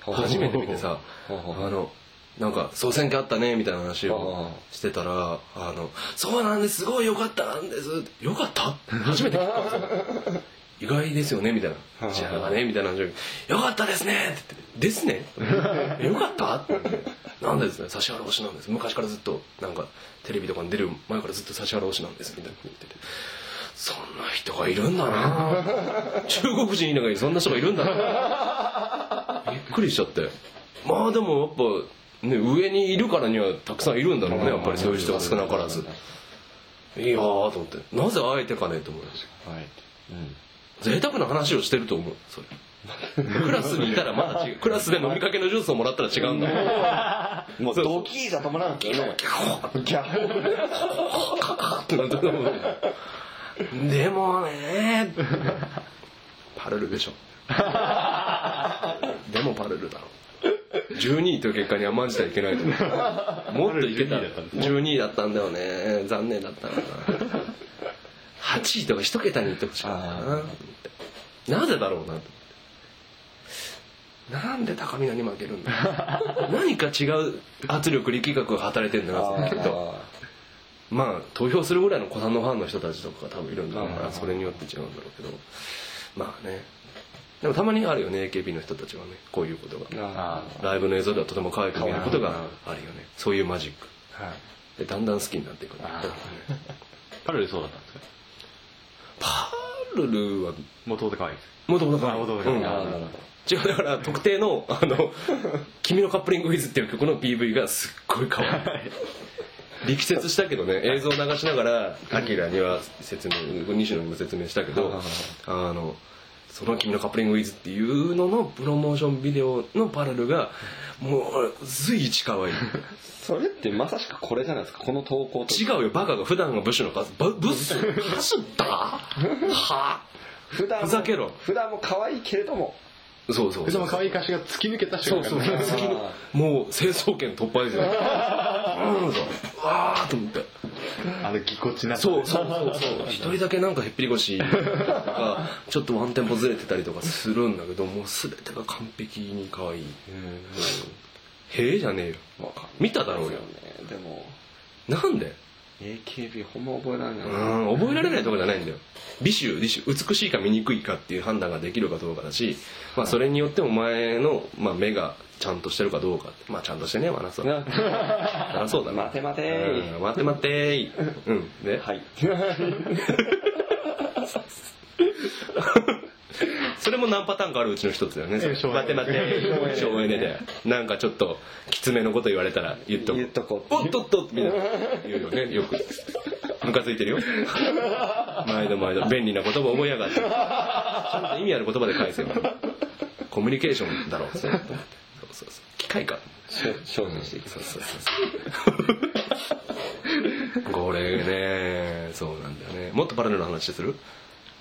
初めて見てさあのなんか総選挙あったねみたいな話をしてたら「あのそうなんですすごい良かったんです」よかった?」初めて聞いたんですよ意外ですよねみたいな「じゃあね」みたいな話を「よかったですね」って言って「ですね」よかった?」って言って「なんでですね？指原推しなんです。昔からずっとなんかテレビとかに出る前からずっと指原推しなんです」みたいな言っててそんな人がいるんだな。中国人いながらそんな人がいるんだな。びっくりしちゃって。まあでもやっぱね上にいるからにはたくさんいるんだろうねやっぱりそういう人が少なからず。いやーと思って。なぜあえてかねと思いましたはい。贅沢な話をしてると思うそれ。クラスにいたらまだ違う。クラスで飲みかけのジュースをもらったら違うんだ。もうドキーじゃ止まらなくてねギャホってなってたもんでもねパルルでしょ。でもパルルだろ。12位という結果に甘んじてはいけないと思う。もっといけた。12位だったんだよね。残念だったな。8位とか一桁にいってほしかったな。なぜだろうななんで高見菜に負けるんだ。何か違う圧力力学が働いてるんだなきっとまあ投票するぐらいの子さんのファンの人たちとかが多分いるんだろうからそれによって違うんだろうけどまあね。でもたまにあるよね AKB の人たちはねこういうことが。あライブの映像ではとても可愛く見えることがあるよね。そういうマジック。ーはい。でだんだん好きになっていくパルルそうだったんですかパルルはもともと可愛いです。もともとあ元々可愛い。うん。あー。なるほど違うだから特定の「あの 君のカップリングウィズ」っていう曲の PV がすっごい可愛い力説したけどね映像を流しながらアキラには説明西野にも説明したけどあのその「君のカップリングウィズ」っていうののプロモーションビデオのパルルがもう随一可愛い。それってまさしくこれじゃないですか？この投稿と。違うよ。バカが普段がブッシュの数。バブッシュ走った？は？普段もふざけろ。普段も可愛いけれどもそうそうその可愛い歌詞が突き抜けた瞬間。そうそう。もう成層圏突破ですようんそうわーと思ってあのぎこちなさそうそうそうそう一人だけなんかへっぴり腰とかちょっとワンテンポずれてたりとかするんだけどもう全てが完璧に可愛いへえじゃねえよ見ただろうよねでもなんで AKB ほんま覚えられないうん覚えられないところじゃないんだよ。美醜美醜美しいか醜いかっていう判断ができるかどうかだし、まあ、それによってお前の、まあ、目がちゃんとしてるかどうかまあちゃんとしてねえわなそなあそうだな。待て待て。ーうん待て待てー。うんで、はい それも何パターンかあるうちの一つだよね。ええ省エネ待て待て、省エネで。なんかちょっと、きつめのこと言われたら言っとく。言っとこうおっとっとみんな言うよね、よく。ムカついてるよ。毎度毎度、便利な言葉覚えやがって。ちゃんと意味ある言葉で返せよ。コミュニケーションだろう。そうそうそう。機械か。精進していくそうそうそう。これね、そうなんだよね。もっとパラレルの話する？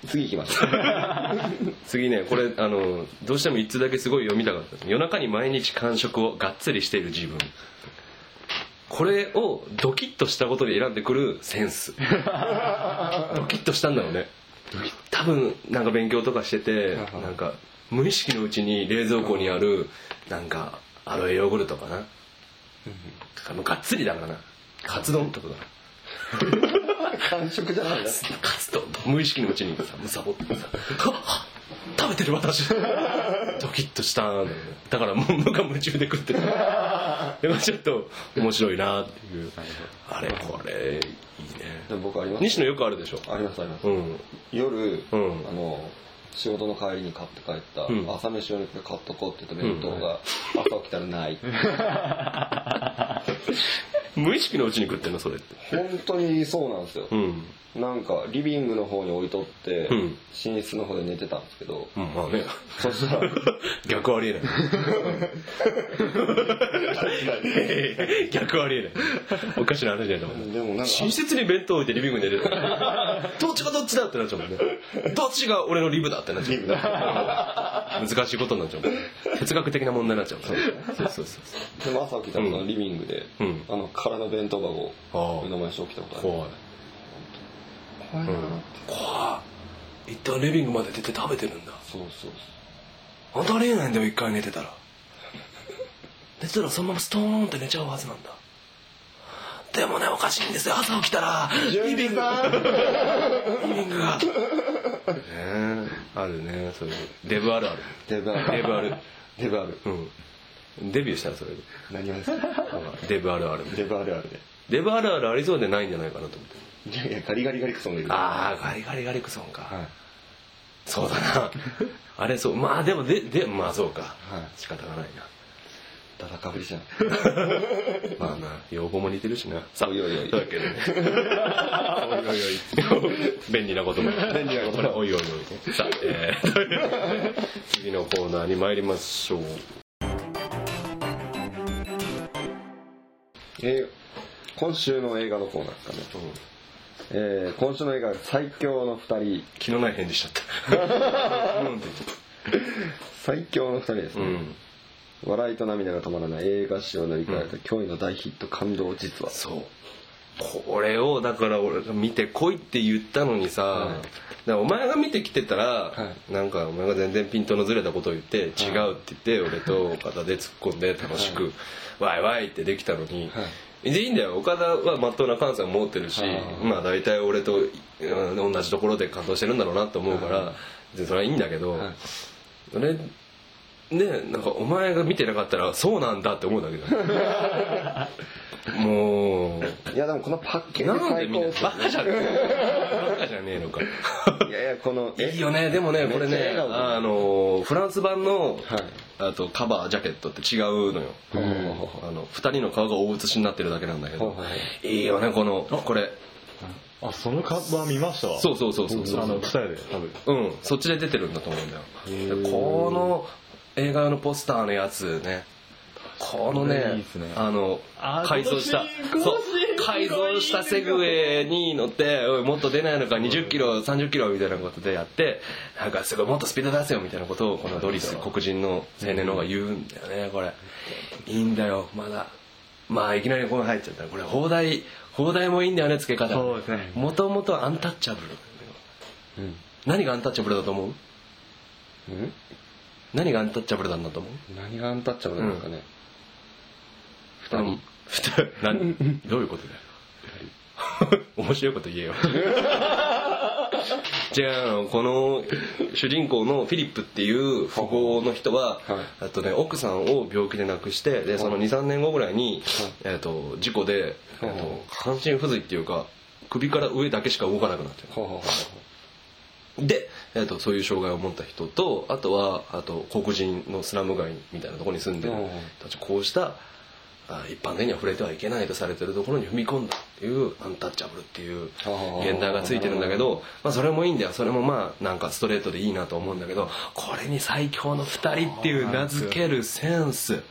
次行きましょう次ねこれあのどうしても一通だけすごい読みたかった。夜中に毎日間食をがっつりしている自分。これをドキッとしたことで選んでくるセンス。ドキッとしたんだろうね。多分なんか勉強とかしててなんか無意識のうちに冷蔵庫にあるなんかアロエヨーグルトかな。あのがっつりだからな。カツ丼とかだな 完食じゃないなカツ丼無意識のうちにさむさぼってさ食べてる私ドキッとしたんだからもう無我夢中で食ってるでもちょっと面白いなっていうあれこれいいねでも僕あります西野よくあるでしょありますあります、うん夜、んあの仕事の帰りに買って帰った、ん。朝飯用にこれ買っとこうって言った弁当が、朝起きたらない。無意識のうちに食ってんのそれって。本当にそうなんですよ、うんなんかリビングの方に置いとって、うん。寝室の方で寝てたんですけど、うんまあね。そしたら。逆はありえない。逆はありえない。おかしな話じゃないでもなんか。寝室に弁当置いてリビングに寝てるどっちがどっちだってなっちゃうもんね。どっちが俺のリブだってなっちゃう。難しいことになっちゃうもん哲学的な問題になっちゃうからそうそうそうでも朝起きたらリビングで、うん。あの空の弁当箱を目の前にして起きたことある。怖い怖いな、怖い一旦リビングまで出て食べてるんだ。そうそう本当ありえないんだよ一回寝てたら。寝てたらそのままストーンって寝ちゃうはずなんだ。でもねおかしいんですよ。朝起きたらリビング。リビングが。ねえ。あるねそういう。デブあるある。デブある。デブある。デブある。うん。デビューしたらそれで。何をですか？デブあるある。デブあるあるで。デブあるあるありそうでないんじゃないかなと思っていやいやガリガリガリクソンがいるああガリガリガリクソンか、はいそうだなあれそうまあでもででまあそうか、はい仕方がないなダダかぶりじゃん まあな、用語も似てるしな。さあ、おいおいおいというわけでね。おいおいおい。便利なことも。便利なことも。おいおいおい。さあ、えー、次のコーナーに参りましょう。えー今週の映画のコーナーかね、えー今週の映画は最強の2人。気のない返事しちゃった。最強の2人ですね、うん。笑いと涙が止まらない。映画史を塗り替えた驚異の大ヒット感動実話。そう。これを、だから俺が見てこいって言ったのにさ、はい。お前が見てきてたら、はなんかお前が全然ピントのずれたことを言って、違うって言って俺と岡田で突っ込んで楽しく、ワイワイってできたのに、はいでいいんだよ。岡田はまっとうな感性を持ってるし、はいまあ大体俺とうん同じところで感動してるんだろうなと思うから、でそれはいいんだけど、はいそれねなんかお前が見てなかったらそうなんだって思うだけだもう。いやでもこのパッケージなんで最みんなバカじゃねえバカじゃねえのか。いやいやこのいいよね。でもねこれねあのフランス版の、はい。あとカバージャケットって違うのよ、ほうほうほうほう。あの2人の顔が大写しになってるだけなんだけど、ほうほうほい。いよねこのこれ。あそのカバー見ました？わそうそうそうそうそう。あの二重で。多分うん。そっちで出てるんだと思うんだよ。でこの映画のポスターのやつね。このねね。あの改造した改造したセグウェイに乗っておいもっと出ないのか20キロ30キロみたいなことでやってなんかすごいもっとスピード出せよみたいなことをこのドリス黒人の青年の方が言うんだよねこれ。いいんだよまだ。まあいきなりここに入っちゃった。これ放題放題もいいんだよね付け方。そうですね。もともとアンタッチャブルうん。何がアンタッチャブルだと思う？うん？何がアンタッチャブルなんだと思う？何がアンタッチャブルなんですかね、二人。二人。何どういうことだよ。面白いこと言えよ。じゃあこの主人公のフィリップっていう富豪の人は、はい。あとね、奥さんを病気で亡くしてでその23年後ぐらいに、えっと事故で、えっはいと半身不随っていうか首から上だけしか動かなくなってる。で、えー、とそういう障害を持った人とあとはあと黒人のスラム街みたいなところに住んでるうん人たちこうしたあ一般的には触れてはいけないとされてるところに踏み込んだっていうアンタッチャブルっていう現代がついてるんだけど、まあ、それもいいんだよ。それもまあなんかストレートでいいなと思うんだけどこれに最強の2人っていう名付けるセンス。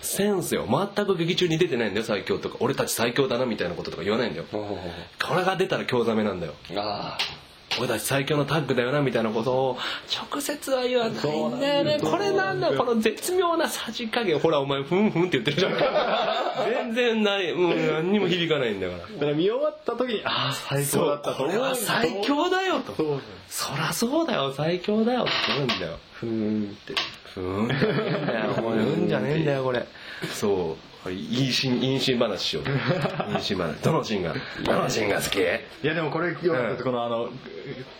センスよ。全く劇中に出てないんだよ最強とか。俺たち最強だなみたいなこととか言わないんだよ。これが出たら興ざめなんだよ。うあ俺たち最強のタッグだよなみたいなことを直接は言わないんだよね。これなんだよ。この絶妙なさじ加減。ほらお前ふんふんって言ってるじゃん。全然ない。もう何にも響かないんだから。だから見終わった時にああ最高だったと思う。これは最強だよと。そう。そらそうだよ。最強だよって言うんだよ。ふーんって。ふーんじゃねえんだよ。これうんじゃねえんだよこれ。そうこれいいシーンいいシーン話しよう。いいシーン話。どのシーンがどのシーンが好き？いやでもこれよかった。このあの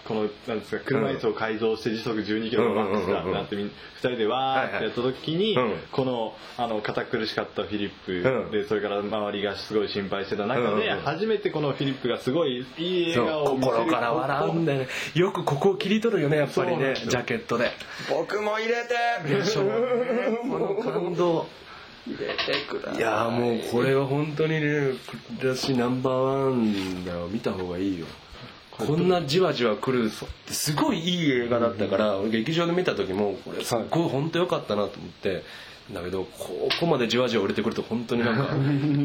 このなんですか車椅子を改造して時速12キロのマックスだなってみん2人でわーってやった時に、はいはいうん。このあの堅苦しかったフィリップ、うん。でそれから周りがすごい心配してた中で、初めてこのフィリップがすごいいい笑顔を見せる。心から笑うんだよね。よくここを切り取るよねやっぱりね。ジャケットで。僕も入れて。でしょ。う ねこの感動入れてください。やーもうこれは本当にね私ナンバーワンだよ。見た方がいいよ。こんなじわじわ来るすごいいい映画だったから俺劇場で見た時もこれすっごい本当良かったなと思って。だけどここまでじわじわ売れてくると本当になんか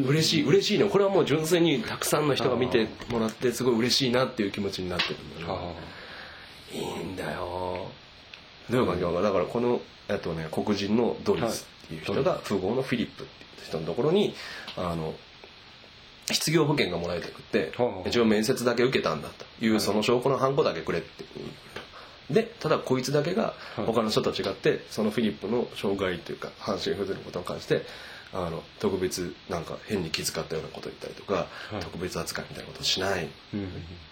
嬉しい嬉しいね。これはもう純粋にたくさんの人が見てもらってすごい嬉しいなっていう気持ちになってるんだよねいいんだよ。どういう感じかなだからこの、えっとね、黒人のドリスっていう人が富豪のフィリップっていう人のところにあの失業保険がもらえてくって一応面接だけ受けたんだというその証拠のハンコだけくれってでただこいつだけが他の人と違ってそのフィリップの障害というか半身不随のことに関してあの特別なんか変に気遣ったようなことを言ったりとか、特別扱いみたいなことをしない、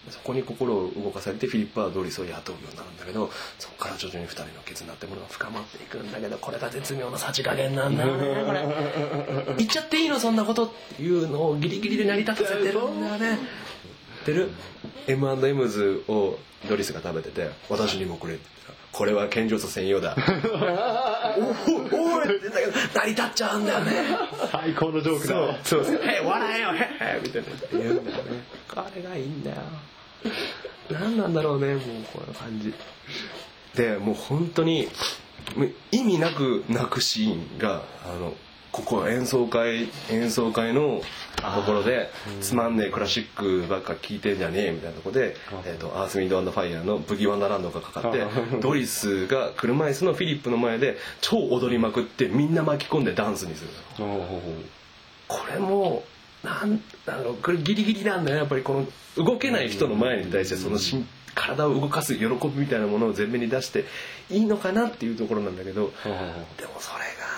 そこに心を動かされてフィリップはドリスを雇うようになるんだけどそこから徐々に2人の絆ってものが深まっていくんだけどこれが絶妙なさじ加減なんだよねこれ。言っちゃっていいのそんなことっていうのをギリギリで成り立たせてるんだよね。てる M&M's をドリスが食べてて私にもくれって言ったらこれは健常者専用だ。おおおいってだけど成り立っちゃうんだよね。最高のジョークだ。わそうそう「へ笑えよへへ」みたいな。言うんだよねあれがいいんだよ。何なんだろうねもうこの感じ。でもう本当に意味なく泣くシーンがあのここ演奏会演奏会のところでつまんねえクラシックばっか聴いてんじゃねえみたいなとこで「えー、とアース・ウィンド・アンド・ファイヤー」の「ブギー・ワンダーランド」がかかって ドリスが車椅子のフィリップの前で超踊りまくってみんな巻き込んでダンスにするのこれもなんだろうこれギリギリなんだよやっぱりこの動けない人の前に対してそのしん体を動かす喜びみたいなものを前面に出していいのかなっていうところなんだけどでもそれが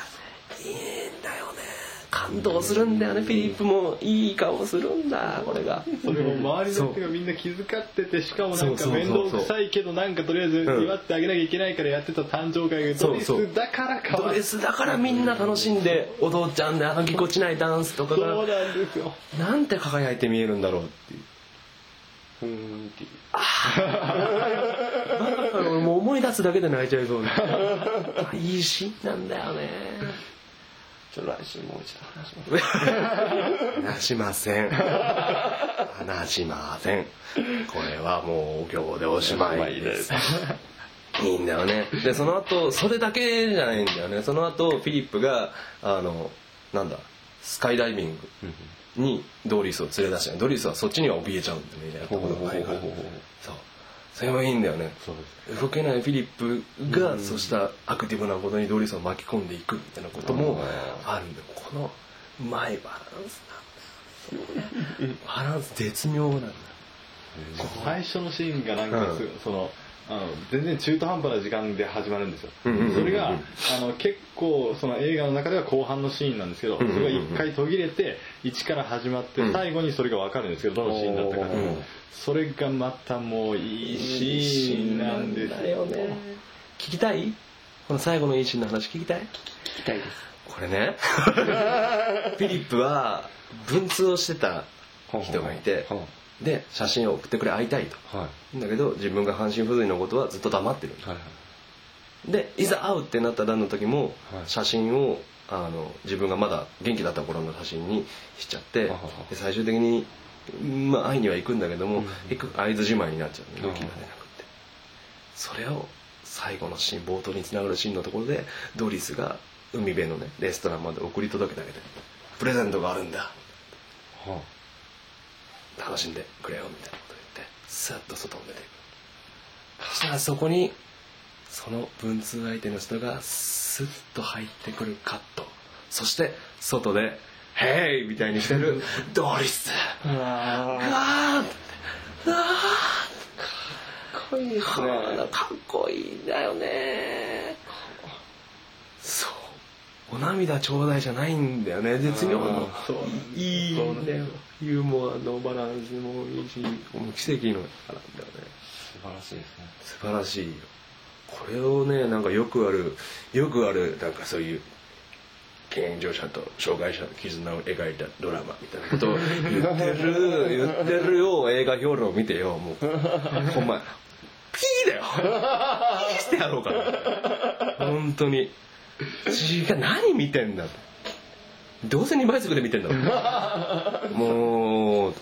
感動するんだよねフィリップも。いい顔するんだこれが。それも周りの人がみんな気遣っててしかもなんか面倒くさいけどなんかとりあえず祝ってあげなきゃいけないからやってた誕生会がドレスだからかドレスだからみんな楽しんで踊っちゃうんだよあのぎこちないダンスとかが。そうなんですよ。なんて輝いて見えるんだろうっていう。ふーんっていう。俺もう思い出すだけで泣いちゃいそう。ないいシーンなんだよねちょっと来週もう一度話します。話しません。話しませんこれはもう今日でおしまいです。いいんだよね。でその後それだけじゃないんだよね。その後フィリップがあのなんだスカイダイビングにドリスを連れ出してドリスはそっちには怯えちゃうんだみたいなところがあるから。そうそれもいいんだよね。動けないフィリップがそうしたアクティブなことにドリスを巻き込んでいくみたいなこともあるんだよ。このうまいバランスなんだ。よバランス絶妙なんだ。よ最初のシーンがなんかすうん。そのあの全然中途半端な時間で始まるんですよ、うんうんうんうんそれがあの結構その映画の中では後半のシーンなんですけど、んうんうんそれが一回途切れて一から始まって、うん。最後にそれが分かるんですけどどのシーンだったかそれがまたもういいシーンなんですだよね。聞きたい？この最後のいいシーンの話聞きたい？聞きたいです。これね。フィリップは文通をしてた人がいてはで写真を送ってくれ会いたいと。いはいだけど自分が半身不随のことはずっと黙ってる。はいはい。でいざ会うってなった段の時もはい。写真をあの自分がまだ元気だった頃の写真にしちゃってはで最終的に、まあ、会いには行くんだけども、うん。行く会津じまいになっちゃうのうん。勇気が出なくって。それを最後のシーン冒頭につながるシーンのところでドリスが海辺のねレストランまで送り届けてあげてプレゼントがあるんだ。は楽しんでくれよみたいなスッと外に出ていくそしたらそこにその文通相手の人がスッと入ってくるカット。そして外で「ヘイ!」みたいにしてるドリス。あうわー。うわかっこいいですかっこいいんだよねお涙ちょうだいじゃないんだよね。絶妙のいいんだ。よユーモアのバランスもいいしもう奇跡のなんだよね。素晴らしいですね。素晴らしい。よこれをねなんかよくあるよくあるなんかそういう健常者と障害者の絆を描いたドラマみたいなことを言ってる言ってるよ映画評論を見てよ。もうほんまピーだよ。ピーしてやろうかな。本当に違う何見てんだどうせ2倍速で見てんだろ もう。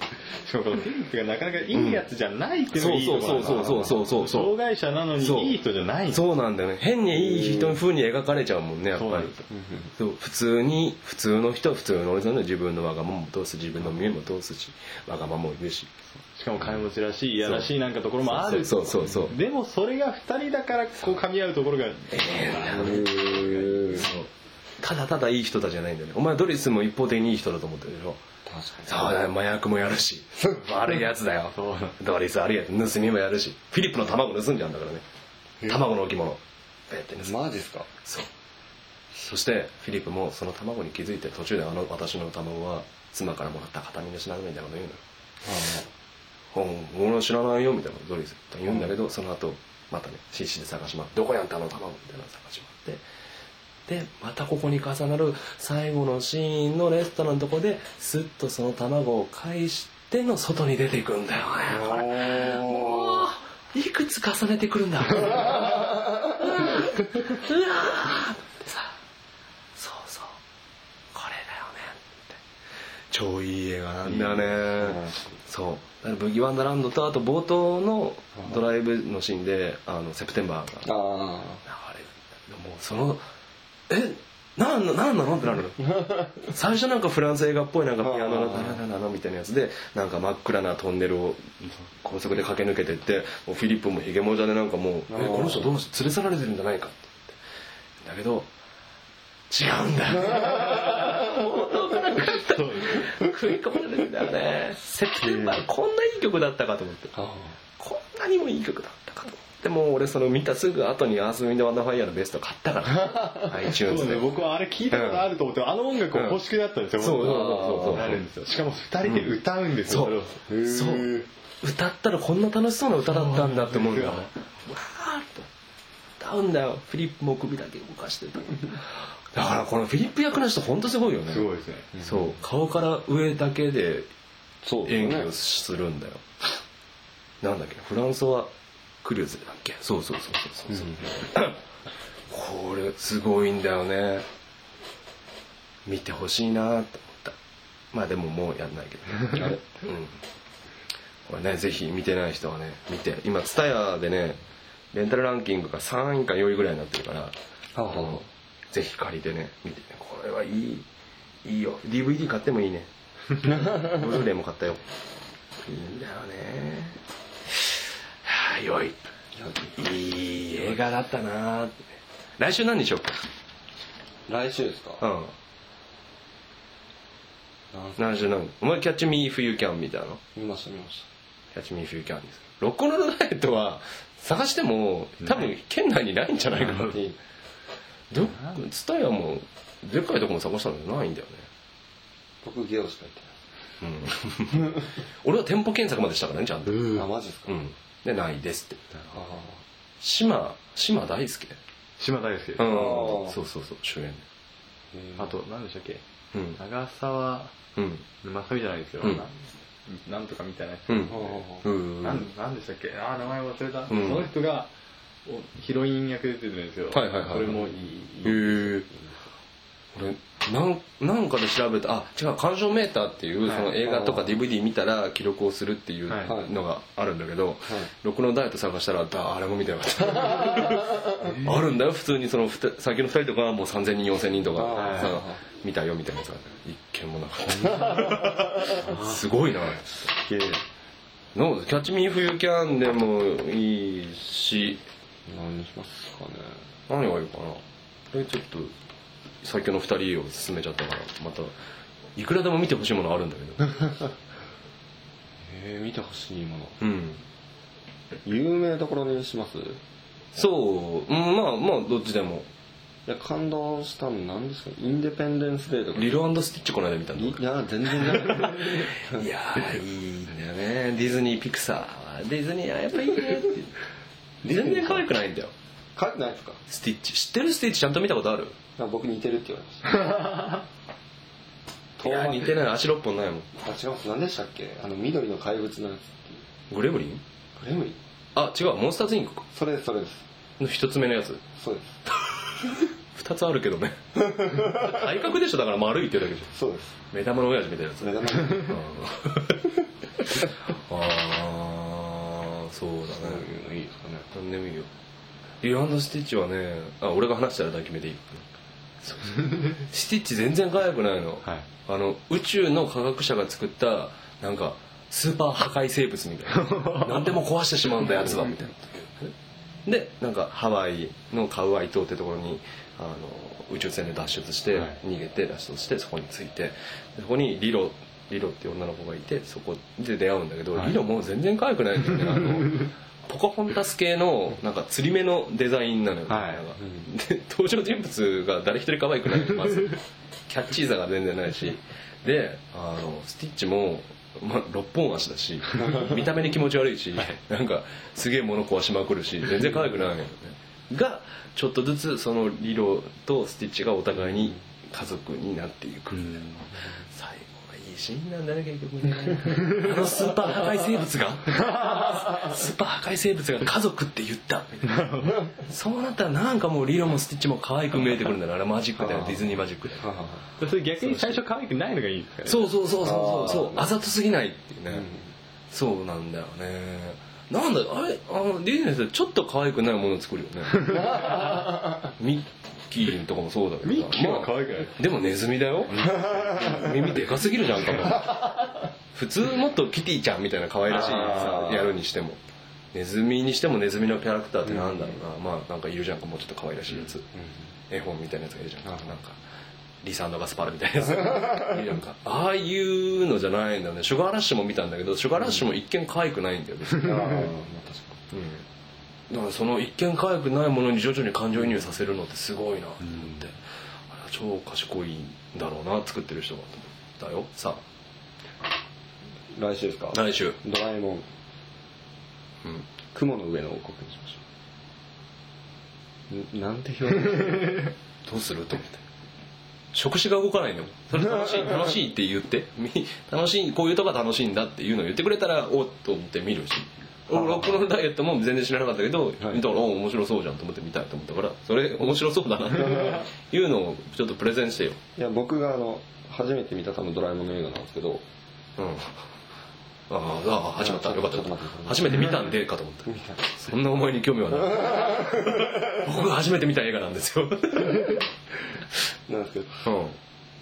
しかもこのフィリップがなかなかいいやつじゃないっていうのがそうそうそうそうそうそう障害者なのにそう。いい人じゃない。のそうなんだよね。変にいい人の風に描かれちゃうもんねやっぱり。普通に普通の人は普通の人の自分のわがままも通す自分の見えも通すしわがままも言うししかも金持ちらしいいやらしいなんかところもある。そうそうそうでもそれが2人だからこう噛み合うところがただただいい人たちじゃないんだよね。お前ドリスも一方的にいい人だと思ってるでしょ。確かに。そうだよ。麻薬もやるし。悪いやつだよ。ドリス悪いやつ盗みもやるし。フィリップの卵盗んじゃうんだからね。卵の置物。ペッて盗む。マジっすか？そう。そしてフィリップもその卵に気づいて途中であの私の卵は妻からもらった形見の品みたいなこと言うのよ「うん俺は知らないよ」みたいなことドリスと言うんだけど、その後またね必死で探し回って「どこやったあの卵」みたいなの探し回って。でまたここに重なる最後のシーンのレストランのとこでスッとその卵を返しての外に出ていくんだよ。ねこれもういくつ重ねてくるんだ？うわーってさそうそうこれだよねって。超いい映画なんだよね。そうだからブギーワンダーランドとあと冒頭のドライブのシーンであのセプテンバーが。あ流れるもうそのえなんななんなの？ってなるの 最初なんかフランス映画っぽいなんかピアノのダラダラのみたいなやつでなんか真っ暗なトンネルを高速で駆け抜けてってもうフィリップもヒゲモジャでなんかもう「えこの人どうして連れ去られてるんじゃないか」って言って。だけど違うんだよ 食い込まれるんだよね。セプテンバーこんないい曲だったかと思って。あこんなにもいい曲だったかと思って。もう俺その見たすぐ後にアースウィンドアンドファイヤーのベスト買ったから。そう iTunes でね僕はあれ聞いたことあると思って、あの音楽を欲しくなったんですよ、僕そうそうそうそう。なるんですよしかも2人で歌うんですよ、そうそれをそう。歌ったらこんな楽しそうな歌だったんだって思うんだよわーっと。歌うんだよ。フィリップも首だけ動かしてただからこのフィリップ役の人本当すごいよね。すごいですね。そう。顔から上だけで演技をするんだよ。なんだっけ？フランソワ・クルーズだっけ？そうそうそうそうそう。そうこれすごいんだよね。見てほしいなと思った。まあでももうやんないけど。ねうん。これねぜひ見てない人はね見て。今 TSUTAYA でねレンタルランキングが3位か4位ぐらいになってるからあのぜひ借りてね見てね。これはいいいいよ。DVD 買ってもいいね。ブルーレイも買ったよ。いいんだよね。はあ良い。いい映画だったな。ーって来週何にしようか。来週ですか？うん。なん来週何？お前キャッチミーフユキャン見たの？見ました見ましキャッチミーフューキャンです。ロックンロールダイエットは探しても多分県内にないんじゃないかなってどツタヤもでっかいとこも探したんだけどないんだよね。僕ゲオしかうん。俺は店舗検索までしたからねちゃんと。行ってないあマジですか？うん。でないですって。あ島島大輔。島大輔。うん。ー。そうそうそう主演。であと何でしたっけ？うん。長澤うん。まさみじゃないですよ、うん。ななんとかみたいなやつ、うん。あうん。なんなんでしたっけ？あー名前忘れた、ん。その人がおヒロイン役で出てるんですよ。はいはいはいこれもいい。へえ俺なんなんかで調べたあ違う鑑賞メーターっていうはい。その映画とか DVD 見たら記録をするっていうはい。のがあるんだけど録のダイエット探したら誰も見てなかった。あるんだよ普通にそのふた先の2人とかはもう3000人4000人とかはいさ見たよみたいなやつが一件もなかった。すごいな。すげえ。のキャッチミーフユーキャンでもいいし何にしますかね。何がいいかな。えちょっと最強の2人を進めちゃったからまたいくらでも見てほしいものあるんだけど。えー、見てほしいもの。うん。有名どころにします？いそう、うん、まあまあどっちでも。や感動したの何ですか？インデペンデンスデーとか。リルスティッチこの間見たんだ。いや全然ない。いやーいいんだよね。ディズニーピクサーはディズニーはやっぱいいね全然可愛くないんだよ。書いてないですか？スティッチ。知ってるスティッチちゃんと見たことある？あ僕似てるって言われました。いや似てない。足6本ないもん。あ違います何でしたっけ？あの緑の怪物のやつグレムリン？グレムリン？あ違う。モンスターズインクか。それですそれです。の一つ目のやつ。そうです。二つあるけどね。体格でしょ？だから丸いってだけじゃそうです。ん目玉の親父みたいなやつ。目玉 ああそうだね。いいですかね。何でもいいよ。リルスティッチはねあ俺が話したらだけ目でいい。スティッチ全然可愛くないの,、はい。あの宇宙の科学者が作ったなんかスーパー破壊生物みたいな。何でも壊してしまうんだやつだみたいな。でなんかハワイのカウアイ島ってところにあの宇宙船で脱出して、はい。逃げて脱出してそこに着いてでそこにリロリロっていう女の子がいてそこで出会うんだけど、はい。リロもう全然可愛くないんだよね。あの ポカホンタス系のなんか釣り目のデザインなのよ、はい。で登場人物が誰一人可愛くないまず。キャッチーさが全然ないし。であのスティッチも、まあ、6本足だし 見た目に気持ち悪いし、なんかすげえ物壊しまくるし全然可愛くないのよね。がちょっとずつそのリロとスティッチがお互いに家族になっていく。みたいな最後がいいシーンなんだね結局ね。あのスーパー破壊生物が？スーパー破壊生物が家族って言った。みたいなそうなったらなんかもうリロもスティッチも可愛く見えてくるんだよあ。れマジックだよディズニーマジックだよ。それ逆に最初可愛くないのがいいですかね？そうそうそうそう。そうそうあざとすぎないっていうね、そうなんだよね。なんだあれ？あのディズニーってちょっと可愛くないもの作るよね キーとかもそうだけどさ。ミッキーは可愛くない。まあでもネズミだよ。耳でかすぎるじゃんかも普通もっとキティちゃんみたいな可愛らしいさやるにしても。ネズミにしてもネズミのキャラクターってなんだろうな、まあなんかいるじゃんかもうちょっと可愛らしいやつ、絵本みたいなやつがいるじゃんか、なんかリサンドガスパルみたいなやつ。いるやんか。ああいうのじゃないんだよね。シュガーラッシュも見たんだけどシュガーラッシュも一見可愛くないんだよね、ああまあ確かうん、だからその一見可愛くないものに徐々に感情移入させるのってすごいなと思って、あれは超賢いんだろうな作ってる人がと思ったよさに来週ですかあ来週ドラえもんうん雲の上の王国にしましょう。んなんて表現 どうする？と思って。触手が動かないんだもんそれ楽しい 楽しいって言って。み楽しいこういうとこが楽しいんだっていうのを言ってくれたらおっと思って見るし俺ロックのダイエットも全然知らなかったけど、見たらお面白そうじゃんと思って見たいと思ったからそれ面白そうだなっていうのをちょっとプレゼンしてよ。いや、僕があの、初めて見た多分ドラえもんの映画なんですけど、うん。ああああ始まった。よかった。初めて見たんでかと思った。そんなお前に興味はない。僕が初めて見た映画なんですよ。なんですけど、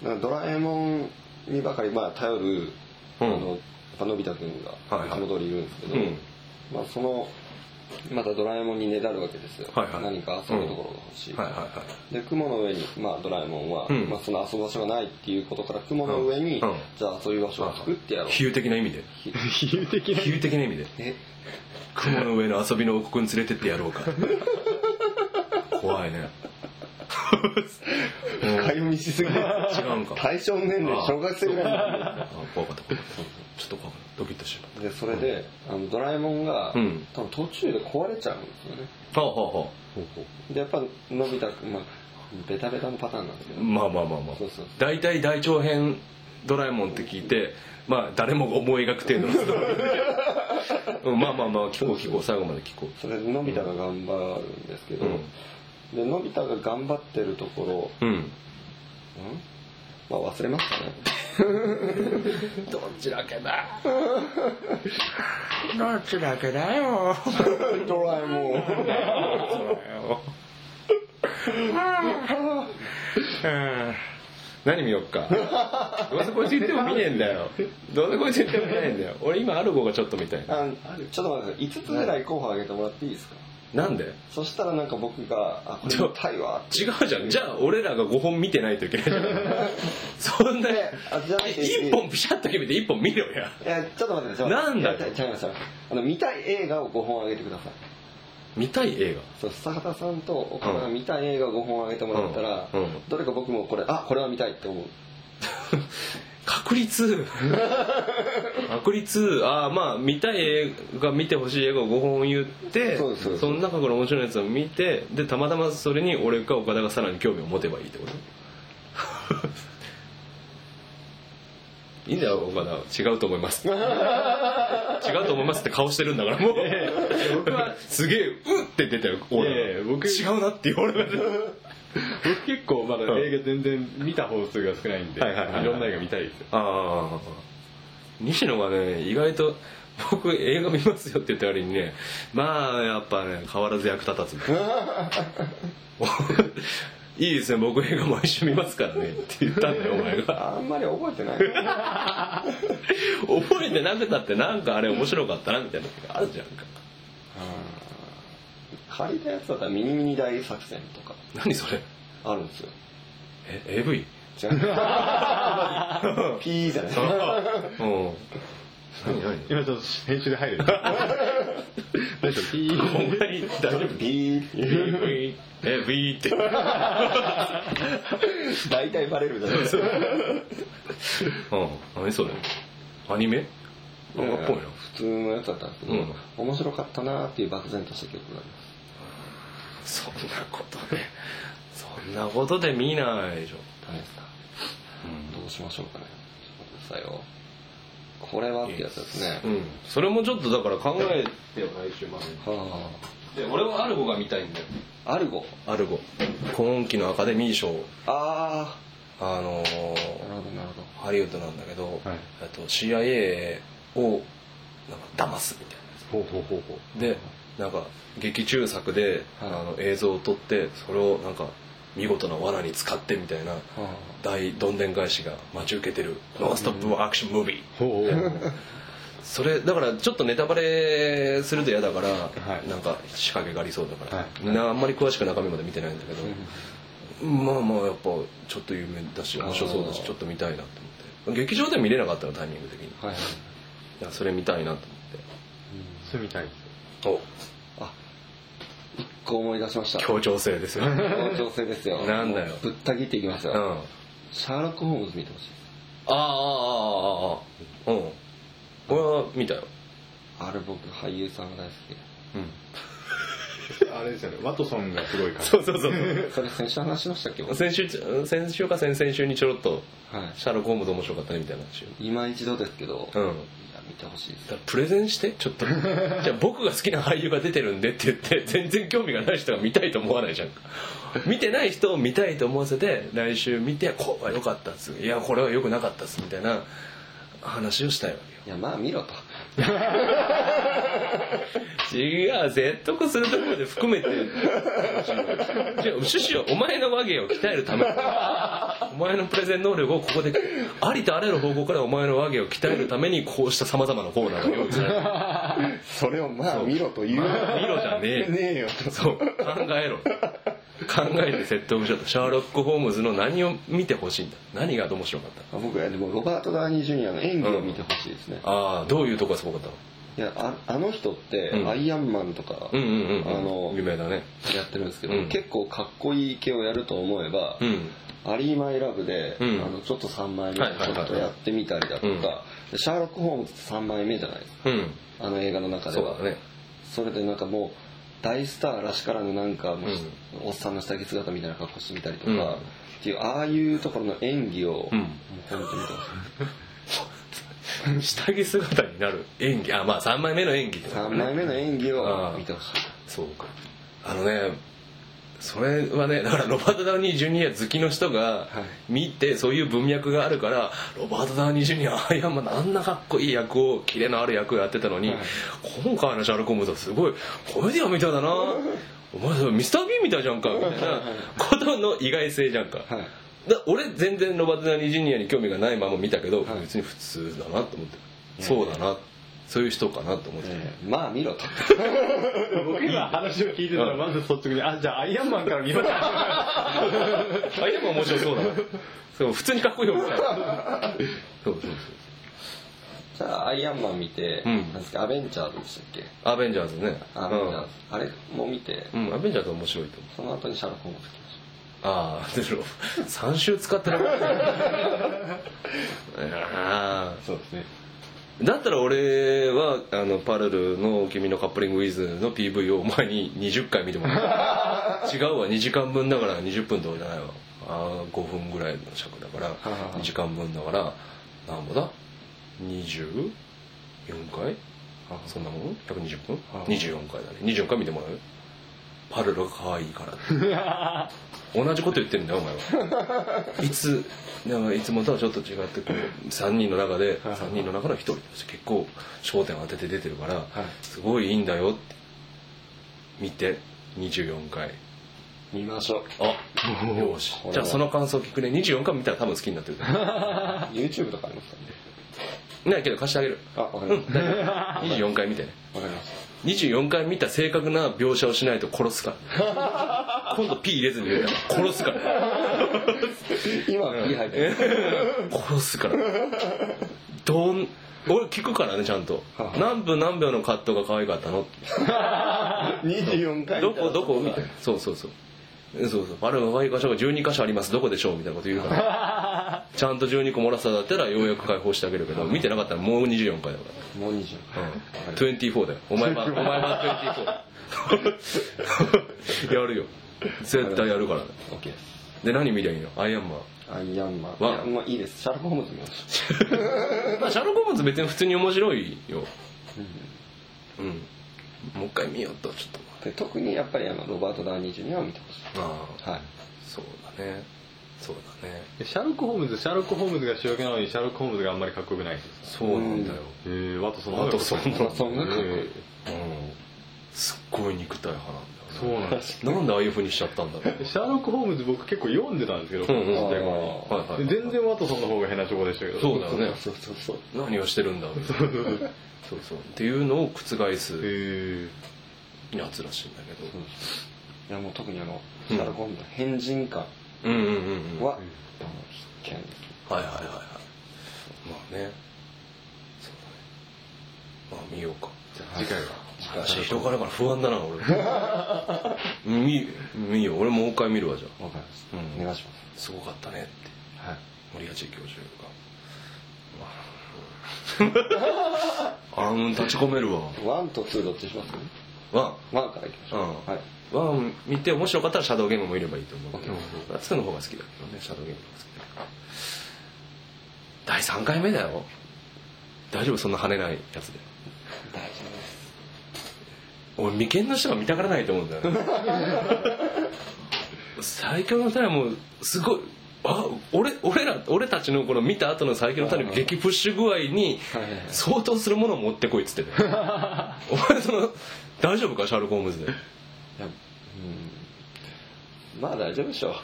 うん。ドラえもんにばかり、まあ、頼る、うん。あの、のび太くんが、はいはい。りいるんですけど、うんまあ、その、またドラえもんにねだるわけですよ、はいはい。何か遊ぶところが欲しい、はいはいはい。で雲の上に、まあ、ドラえもんは、うん。まあ、その遊ぶ場所がないっていうことから雲の上に、うん。うん。じゃあ遊び場所を作ってやろう、比喩的な意味で。比喩的な。比喩的な意味で。え？雲の上の遊びの王国に連れてってやろうか。怖いね深読みしすぎ。違うんか。対象年齢小学生ぐらい。あ怖かった怖かった。ちょっと怖かった。ドキッとしまでそれであのドラえもんが、うん。多分途中で壊れちゃうんですよね。うはあはあはでやっぱのび太くんまあベタベタのパターンなんですけど、あまあまあまあまあ。そうそう大体大長編ドラえもんって聞いてまあ誰もが思い描く程度のストーリーでうんまあまあまあ聞こう聞こう。最後まで聞こそれでのび太が頑張るんですけど、うんでのび太が頑張ってるところ、ううん？んまあ忘れましたね。どちらけだ。どちらけだよ。ドラえも ん。何見よっか。どうせこいつ言っても見ねえんだよ。どうせこいつ言っても見ないんだよ。俺今アルゴがちょっと見たいあちょっと待ってください。5つぐらい候補挙げてもらっていいですか？なんで？そしたらなんか僕が「あこれ見たいわ」違うじゃん。じゃあ俺らが5本見てないといけないじゃん。そんなあじゃなくて1本ピシャッと決めて1本見ろや。いやちょっと待ってちょっと待ってなんだよ。いや違いますあの見たい映画を5本挙げてください。見たい映そう笹畑さんと岡田が見たい映画を5本挙げてもらったら、うんうんどれか僕もこれあこれは見たいって思う。画 確率。確率。ああまあ見たい映画見てほしい映画を5本言ってそうですそうです。の中から面白いやつを見てでたまたまそれに俺か岡田がさらに興味を持てばいいってこと？いいんだよ岡田。違うと思います。違うと思いますって顔してるんだからもう。僕はすげえうって出たよ俺いやいや僕違うなって言われて僕結構まだ映画全然見た本数が少ないんでいろんな映画見たいですよ。ああ西野がね意外と僕映画見ますよって言った割にねまあやっぱね変わらず役立たず。いいですね僕映画毎週見ますからねって言ったんだよお前が。あんまり覚えてない。覚えてなくたってなんかあれ面白かったなみたいな時があるじゃんか借りたやつだったらミニミニ大作戦とか。何それ？あるんですよ。え AV? 違う。P じゃない。う。ん何何？今ちょっと編集で入る。大丈夫。ピー大丈夫？P AV え V って。大体バレるじゃないですかうん。何それ？アニメ？漫画っぽいな普通のやつだったんですけど、うん。面白かったなっていう漠然とした記憶がありますそんなことでそんなことで見ないでしょダメですか、どうしましょうかね。ちょっと待ってくださいよ。これはってやつですね、うん。それもちょっとだから考えてよ来週まではで俺はアルゴが見たいんだよ。あアルゴ？アルゴ。今期のアカデミー賞。ああのーあなるほどなるほハリウッドなんだけど、はい。と CIA をなんか騙すみたいほうほうほうほう。なでなんか劇中作で、はい。あの映像を撮ってそれをなんか見事な罠に使ってみたいな大どんでん返しが待ち受けてるノンストップアクションムービーそれだからちょっとネタバレすると嫌だから、い。なんか仕掛けがありそうだから、はい。なあんまり詳しく中身まで見てないんだけど、まあまあやっぱちょっと有名だし面白そうだしちょっと見たいなと思って。劇場で見れなかったのタイミング的に。それ見たいなとそれ見たいです。思ってお。あ一個思い出しました。協調性ですよ。協調性ですよ。なんだよ。ぶった切っていきますた、うん、シャーロック・ホームズ見てほしい。ああああああうん。これは見たよ。あれ僕俳優さんが大好き。うん。あれですよね。ワトソンがすごいから。そうそうそう。それ先週話しましたっけ？先週先週か先々週にちょろっと、はい、シャーロック・ホームズ面白かったねみたいな話今一度ですけど、うん、見てほしいです。だからプレゼンして？ちょっと。じゃあ僕が好きな俳優が出てるんでって言って全然興味がない人が見たいと思わないじゃん。か見てない人を見たいと思わせて来週見てこうは良かったっす。いやこれは良くなかったっす。みたいな話をしたいわけよ。いやまあ見ろと違う説得するところで含めて。違う趣旨はお前の和芸を鍛えるため。お前のプレゼン能力をここでありとあらゆる方向からお前の和芸を鍛えるためにこうしたさまざまなコーナーが用意されてるそれをまあ見ろという。見ろじゃねえねえよ。とそう考えろ。考えて説得しろとシャーロック・ホームズの何を見てほしいんだ。何が面白かった。僕はでもロバート・ダーニー・ジュニアの演技を見てほしいですね、ああどういうとこがすごかったの。いやああの人って、うん。アイアンマンとか、うんうんうんうん。あの有名だね。やってるんですけど、うん。結構かっこいい系をやると思えばう、ん。アリー・マイ・ラブで、うん。あのちょっと3枚目はいはいはいちょっとやってみたりだとか、シャーロック・ホームズって3枚目じゃないですか。うん。あの映画の中では。そうだね。それでなんかもう大スターらしからぬなんかもう、うん。おっさんの下着姿みたいな格好してみたりとか、うん。っていうああいうところの演技を、うん。もう本当に見てほしい 下着姿になる演技。あまあ3枚目の演技ってこと3ね枚目の演技あをー見てほしい。そうか。あのねそれはねだからロバート・ダウニー・ジュニア好きの人がい。見てそういう文脈があるからロバート・ダウニー・ジュニアアイアンマンのあんなかっこいい役をキレのある役をやってたのに、はい。今回のシャーロック・ホームズはすごいコメディアンみたいだな。お前それミスター・ビーンみたいじゃんかみたいなことの意外性じゃんか、はい。だ俺全然ロバート・ダウニー・ジュニアに興味がないまま見たけど、はい。別に普通だなと思って。そうだな。そういう人かなと思って、えーまあ見ろと。僕今話を聞いてたらまず率直にあじゃあアイアンマンから見ようかアイアンマン面白そうだな。そう普通にかっこいいよみた。いなそうそうそう。じゃあアイアンマン見て、うん。なんですかアベンジャーズでしたっけ？アベンジャーズね。アベンジャーズ、あれも見て。うん、うん、アベンジャーズ面白いと思う。その後にシャーロック・ホームズああでしょ3週使ってなかったあ そうですね。ーだったら俺はあのパルルの「君のカップリングウィズ」の PV をお前に20回見てもらう。違うわ。2時間分だから20分とかじゃないわあー5分ぐらいの尺だからはは2時間分だから何ぼだ？24回？そんなもん？120分？はあ。24回だね。24回見てもらうパルルが可愛いから。同じこと言ってるんだよお前は。いつなんかいつもとはちょっと違ってこう3人の中ではい3人の中の1人として結構焦点を当てて出てるからはい。すごいいいんだよって見て24回。見ましょう。あよし。じゃあその感想聞くね。24回見たら多分好きになってる。YouTube とかありますかね。ないけど貸してあげる。あわかりました。24回見てね。わかりまし24回見た正確な描写をしないと殺すから。今度 P 入れずに言うから。殺すから。た今 P 入ってる。殺すから。どん俺聞くからねちゃんと。はあ。何分何秒のカットが可愛かったの24 回どこどこみたいなそうそうそうそうそう。あれ可愛い箇所が12箇所あります。どこでしょう？みたいなこと言うから。ちゃんと12個漏らしただったらようやく解放してあげるけど見てなかったらもう24回だから。もう24うん、24だよ。お前はお前は24 やるよ。絶対やるから。ね OK ですで何見りゃいいの？アイアンマン。アイアンマン。わ。いやもういいです。シャーロック・ホームズ見まし まあシャーロック・ホームズ別に普通に面白いよ。うん。もう一回見ようとちょっと。たで特にやっぱりあのロバート・ダーニー・ジュニアを見てほしい。ああ。はい。そうだね。そうだね。シャーロック・ホームズシャーロック・ホームズが主役なのにシャーロック・ホームズがあんまりかっこよくないですそうなんだよ。へえワトソンワトソンのワトソンがかっこいいうん。すっごい肉体派なんだよね。そうなんですなんでああいう風にしちゃったんだろう。シャーロック・ホームズ僕結構読んでたんですけど、うんうん。ちっちゃい頃にはいはい。で全然ワトソンの方がヘナチョコでしたけど。そうだよね。そうそうそう何をしてるんだみたいなそうそう。っていうのを覆す。へえやつらしいんだけど。いやもう特にあのシャーロック・ホームズの変人感うん。うんうんうんは、はいはいはいはい。まあね。そうだね。まあ見ようか。次回は。人からから不安だな俺。見見よう。俺もう一回見るわじゃあ。わかりました、うん。お願いします。すごかったねって。はい。森八教授が。あ。うん立ち込めるわ。ワンとツーどっちします？ワワンからいきましょう、うん。はい。ンワン見て面白かったらシャドウゲームもいればいいと思う。けどうんツーの方が好きだけどねシャドウゲームの方が好きだ第3回目だよ。大丈夫？そんな跳ねないやつで。大丈夫です。俺眉間の人が見たがらないと思うんだよね。最強の二人はもうすごいあ俺俺ら俺たちのこの見た後の最強の種の激プッシュ具合に相当するものを持ってこいっつってて お前その大丈夫かシャーロック・ホームズで？いやうん。まあ大丈夫でしょう。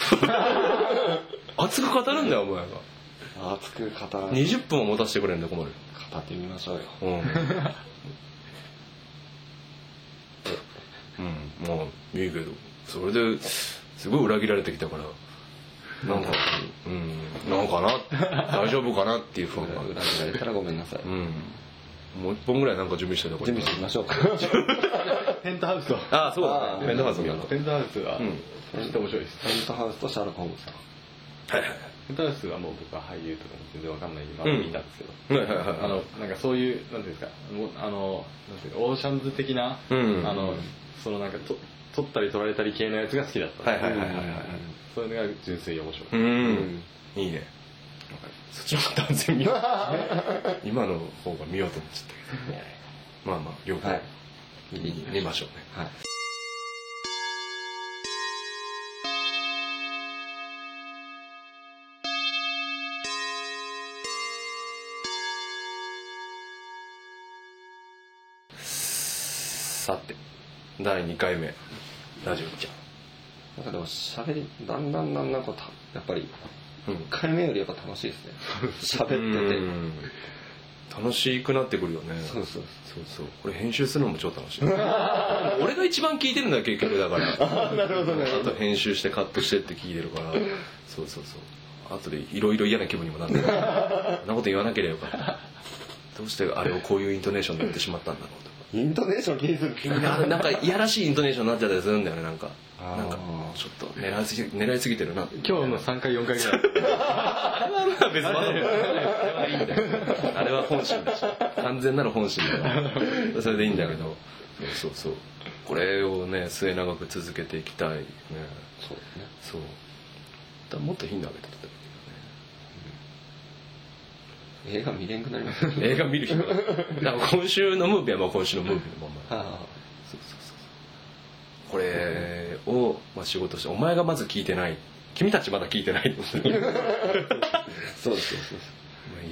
熱く語るんだよお前が。熱く語ら語20分も持たせてくれんだ困る。ってみましょうよ。うん、うん、まあいいけど。それですごい裏切られてきたから。なんか うんなんかな大丈夫かなっていうふうな裏切られたらごめんなさい。うんもう一本ぐらいなんか準備してたこれ準備してみましょうか。ペントハウスとああそうだあねペントハウス見ようペントハウスはうん。ちょっと面白いです。ペントハウスとシャーロック・ホームズさん。はいはいペントハウスはもう僕は俳優とかも全然わかんないまま見たんですけど、はいはいはいあのなんかそういうなんていうんですかあのなんていうかオーシャンズ的な、うん。あのそのなんかと撮ったり撮られたり系のやつが好きだった。はいはいはいはいはい。そういうのが純粋に面白い、うん。いいねそっちの方が断然見よう。今の方が見ようと思っちゃったけどまあまあ両方はい。見見ましょうね。はい。さて第2回目。ラジオちなんかでも喋りだんだんだんだんこうたやっぱりゃん、1回目よりやっぱ楽しいですね。喋ってて。うん。楽しくなってくるよね。そうそうそうそう。これ編集するのも超楽しい。俺が一番聞いてるんだよ結局だから。なるほどねあと編集してカットしてって聞いてるから。そうそうそうあとでいろいろ嫌な気分にもなる。そんなこと言わなければよかった。どうしてあれをこういうイントネーションで言ってしまったんだろうと。かイントネーション気にする気になる。なんかいやらしいイントネーションになっちゃったりするんだよねなんか。なんかちょっと狙いすぎ狙いすぎてるな。今日の3回4回ぐらい。あれはまあ別にあれは本心だし完全なる本心だからそれでいいんだけど。そうそう。そうこれをね末永く続けていきたいね。そうね。そう。だもっと頻度上げてったら映画見れんくなりまね。映画見る日はだから今週のムービーはまあ今週のムービーのままあそうそうそうこれを、まあ、仕事してお前がまず聞いてない。君たちまだ聞いてないあそうですそう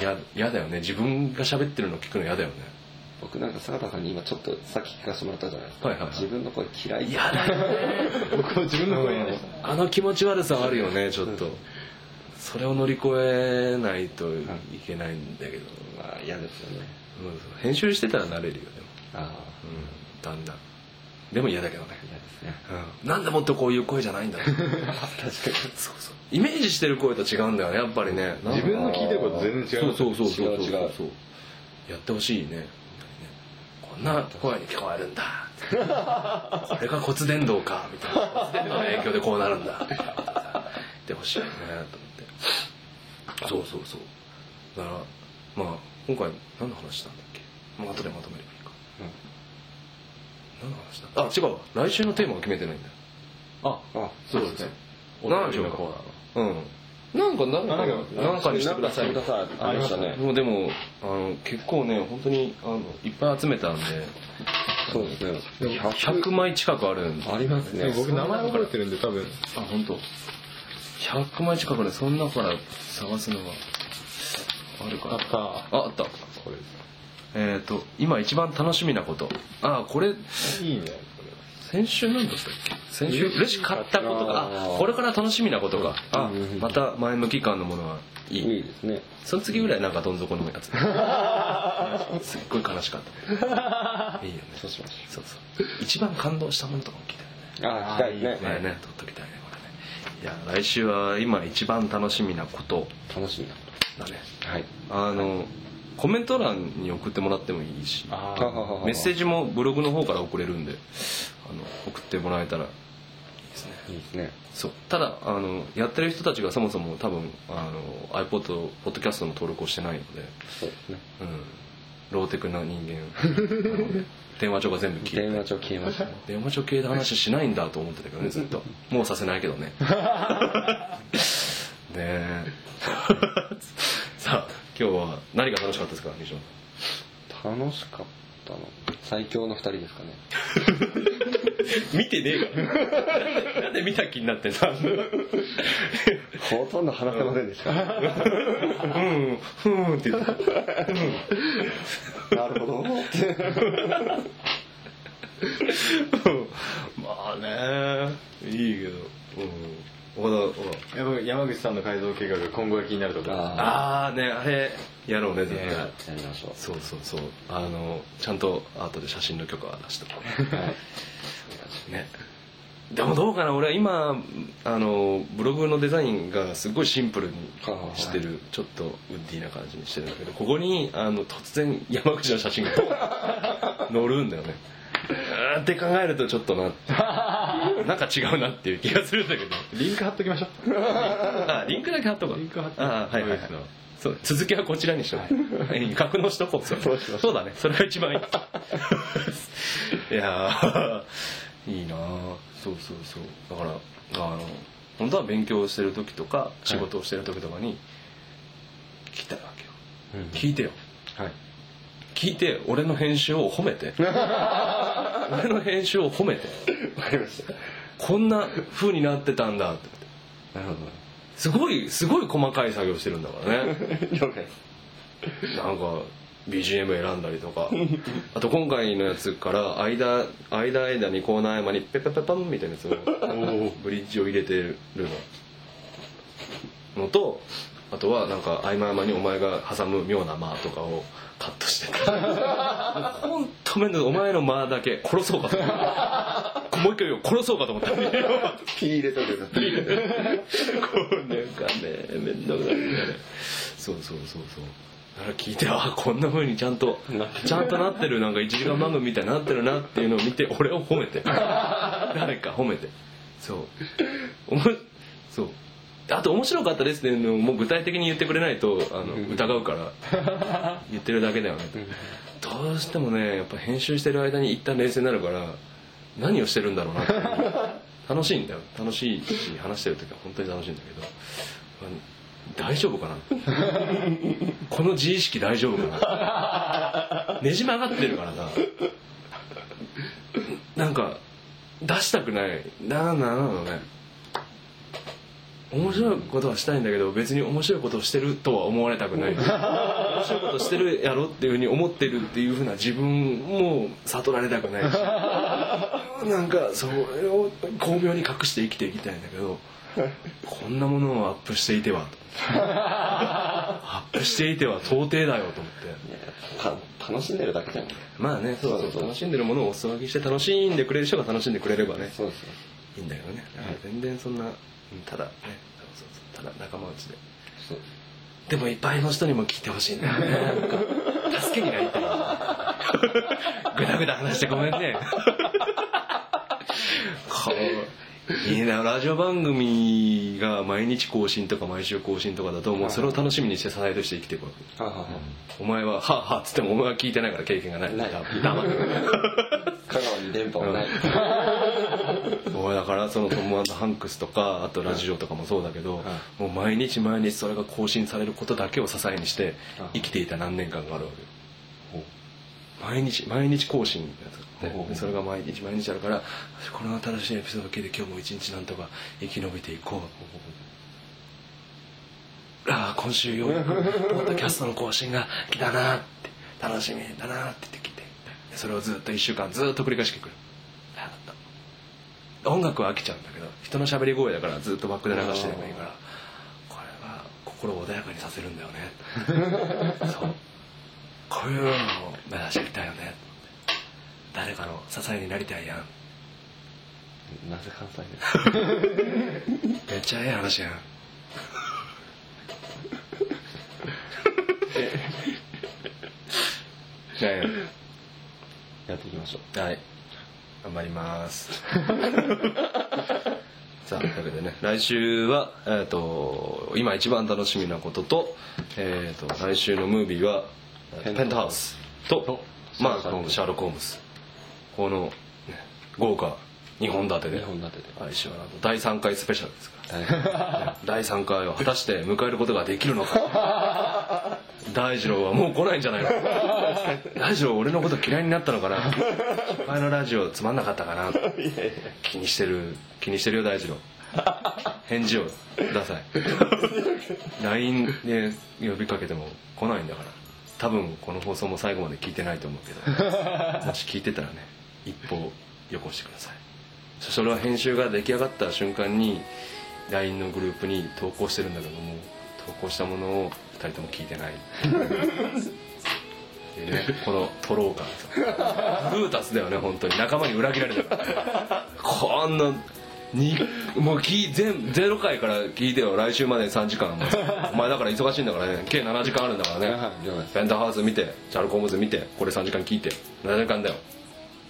嫌嫌だよね。自分が喋ってるの聞くの嫌だよね。僕なんか坂田さんに今ちょっとさっき聞かせてもらったじゃないですか、はいはいはい。自分の声嫌い。嫌だよね。僕も自分の声やねあの気持ち悪さはあるよねちょっとそれを乗り越えないといけないんだけど、まあ嫌ですよね。うん編集してたら慣れるよでも、ああ。うん、だんだん。でも嫌だけどね、嫌ですね。うん、なんでもっとこういう声じゃないんだろう。確かに。そうそうイメージしてる声と違うんだよねやっぱりね。自分の聞いてること全然違うそうそうそうそう違う違うそう。やってほしいね。こんな声に聞こえるんだ。これが骨伝導か。みたいな。骨伝導の影響でこうなるんだ。言ってほしいよね。とそうそうそう。だからまあ今回何の話したんだっけ？もう後でまとめればいいか、何の話だあ違うわ。来週のテーマは決めてないんだよ。ああそうですね。何でしょうか？うん。なんかなんかなんかなんかにしてくださいなんかしてくださいありましたねもうでもあの結構ね本当にあのいっぱい集めたんでそうですね100枚近くあるんでありますね僕名前覚えてるんで多分あ本当。100枚近くでその中から探すのがあるかなあった。ああった。これ。えっ、と今一番楽しみなこと。あこれいいね先週何だったっけ？先週嬉しかったことか。これから楽しみなことか。あうんまた前向き感のものはいい。いいですね。その次ぐらいなんかどん底のやつ。すっごい悲しかった。いいよね。そうしましそうそう。一番感動したものとかも聞いたよね。ょうああ聞きたいね。これね。取っときたいねこれねいや来週は今一番楽しみなこと。楽しみなこだね。とはい。あのコメント欄に送ってもらってもいいしメッセージもブログの方から送れるんであの送ってもらえたらいいですね。いいですね。そう。ただあのやってる人たちがそもそも多分あの iPod ポッドキャストの登録をしてないので、そうですね。うん、ローテクな人間なので 電話帳が全部消えて。電話帳消えました。ね電話帳系で話しないんだと思ってたけどねずっと。もうさせないけどね。ねえ。さあ今日は何が楽しかったですか西野楽しかっとあの最強の二人ですかね。見てねえから。なんで見た気になってんの？ほとんど話せませんでした。うんふーんって言って。なるほど。まあねいいけど。うん山口さんの改造計画が今後が気になるところあああねあれやろうね絶対、ねやりましょう。そうそうそう。あのちゃんと後で写真の許可は出しておこう。ね。でもどうかな俺は今あのブログのデザインがすごいシンプルにしてるちょっとウッディな感じにしてるんだけどここにあの突然山口の写真が 載るんだよねうーんって考えるとちょっとな なんか違うなっていう気がするんだけど。リンク貼っときましょう。あリンクだけ貼っとこう。リンク貼っとあはいはいはい。そう続きはこちらにしとく、はい、格納しとこう。そうそうだね。それが一番いい。いやーいいなあそうそうそう。だからあの本当は勉強してる時とか仕事をしてる時とかに聞きたいわけよ、聞いてよ。はい聞いて俺の編集を褒めて。俺の編集を褒めて。わかりました。こんな風になってたんだ。ってなるほすごいすごい細かい作業してるんだからね。ど 了解。なんか BGM 選んだりとか。あと今回のやつから間間間にコーナー合間にペペペパンみたいなやつをブリッジを入れてるの。のとあとはなんか合間合間にお前が挟む妙な間とかをカットして。てほんと面倒い。お前の間だけ殺そうかと思ったもう一回言おう殺そうかと思ったピー入れとくこうなんかね面倒くさいそうそうそうそう。だから聞いてあこんな風にちゃんとちゃんとなってる。なんか1時間番組みたいになってるなっていうのを見て俺を褒めて。誰か褒めて。そう。おもそうあと面白かったですっていうのをもう具体的に言ってくれないとあの疑うから 言ってるだけだよね。どうしてもねやっぱ編集してる間に一旦冷静になるから何をしてるんだろうなって 楽しいんだよ。楽しいし話してる時は本当に楽しいんだけどあ大丈夫かな この自意識大丈夫かなねじ曲がってるからさ。なんか出したくない。ななんなのね面白いことはしたいんだけど別に面白いことをしてるとは思われたくない。面白いことしてるやろっていうふうに思ってるっていうふうな自分も悟られたくないし。なんかそれを巧妙に隠して生きていきたいんだけどこんなものをアップしていてはと。アップしていては到底だよと思って。た楽しんでるだけじゃん。まあねそうそうそう。そう楽しんでるものをお裾分けして楽しんでくれる人が楽しんでくれればね。そうですよいいんだけどね。全然そんなうんただねただ仲間内で。でもいっぱいの人にも聞いてほしいんだよね。なんか助けになりたい。ぐだぐだ話してごめんね。こう いいなラジオ番組が毎日更新とか毎週更新とかだともうそれを楽しみにして支えとして生きていくわけはあはあはお前は「はあはあ」っつってもお前は聞いてないから経験がないない。黙ってあ香川に電波はない。そうだからそのトムハンクスとかあとラジオとかもそうだけど、もう毎日毎日それが更新されることだけを支えにして生きていた何年間があるわけ。よ毎日毎日更新のやつがあってでそれが毎日毎日あるからこの新しいエピソードを聞いて今日も一日なんとか生き延びていこう。ああ今週ようやくポッドキャストの更新が来たなって楽しみだなって言ってきて。でそれをずっと1週間ずっと繰り返してく。る音楽は飽きちゃうんだけど人の喋り声だからずっとバックで流してればいいからこれは心を穏やかにさせるんだよね。そう。こういうのを目指していきたいよね誰かの支えになりたいやん。なぜ関西で？めっちゃええ話やん。ねやっていきましょう。はい。頑張ります。さあというわけでね。来週は、えー、と今一番楽しみなことと,、えー、と来週のムービーはペントハウス。とまあシャーロックホームズこの、ね、豪華2本立てで。2本立てで。来週はなんと第3回スペシャルですから。第3回を果たして迎えることができるのか。大二郎はもう来ないんじゃないの？大二郎俺のこと嫌いになったのかな？前のラジオつまんなかったかな？気にしてる気にしてるよ大二郎。返事をください。LINE で呼びかけても来ないんだから。多分この放送も最後まで聞いてないと思うけど。もし聞いてたらね一報よこしてください。そそれは編集が出来上がった瞬間に LINE のグループに投稿してるんだけども投稿したものを2人とも聞いてない。でねこのトローカーさブルータスだよね本当に。仲間に裏切られた。こんなにもう聞い全0回から聞いてよ。来週まで3時間。お前だから忙しいんだからね。計7時間あるんだからね。ペンタハウス見てチャルコームズ見てこれ3時間聞いて。7時間だよ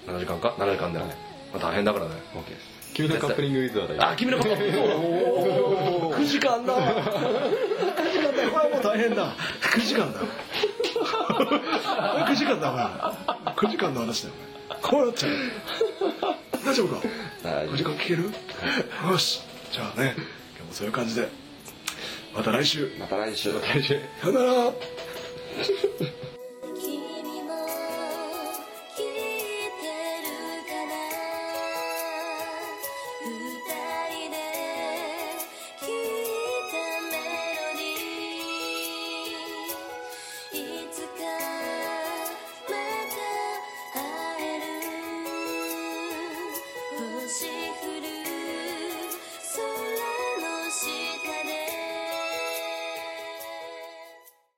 7時間か？7時間だよね、まあ、大変だからね。OK です君のカップリングウィズはあ君のこと9時間だ9時間だ。これはもう大変だ。9時間だ9時間だお前9時間の話だよ。こうなっちゃう。大丈夫か？大丈夫。時間聞ける？よし。じゃあね。今日もそういう感じで。また来週。また来週。さよなら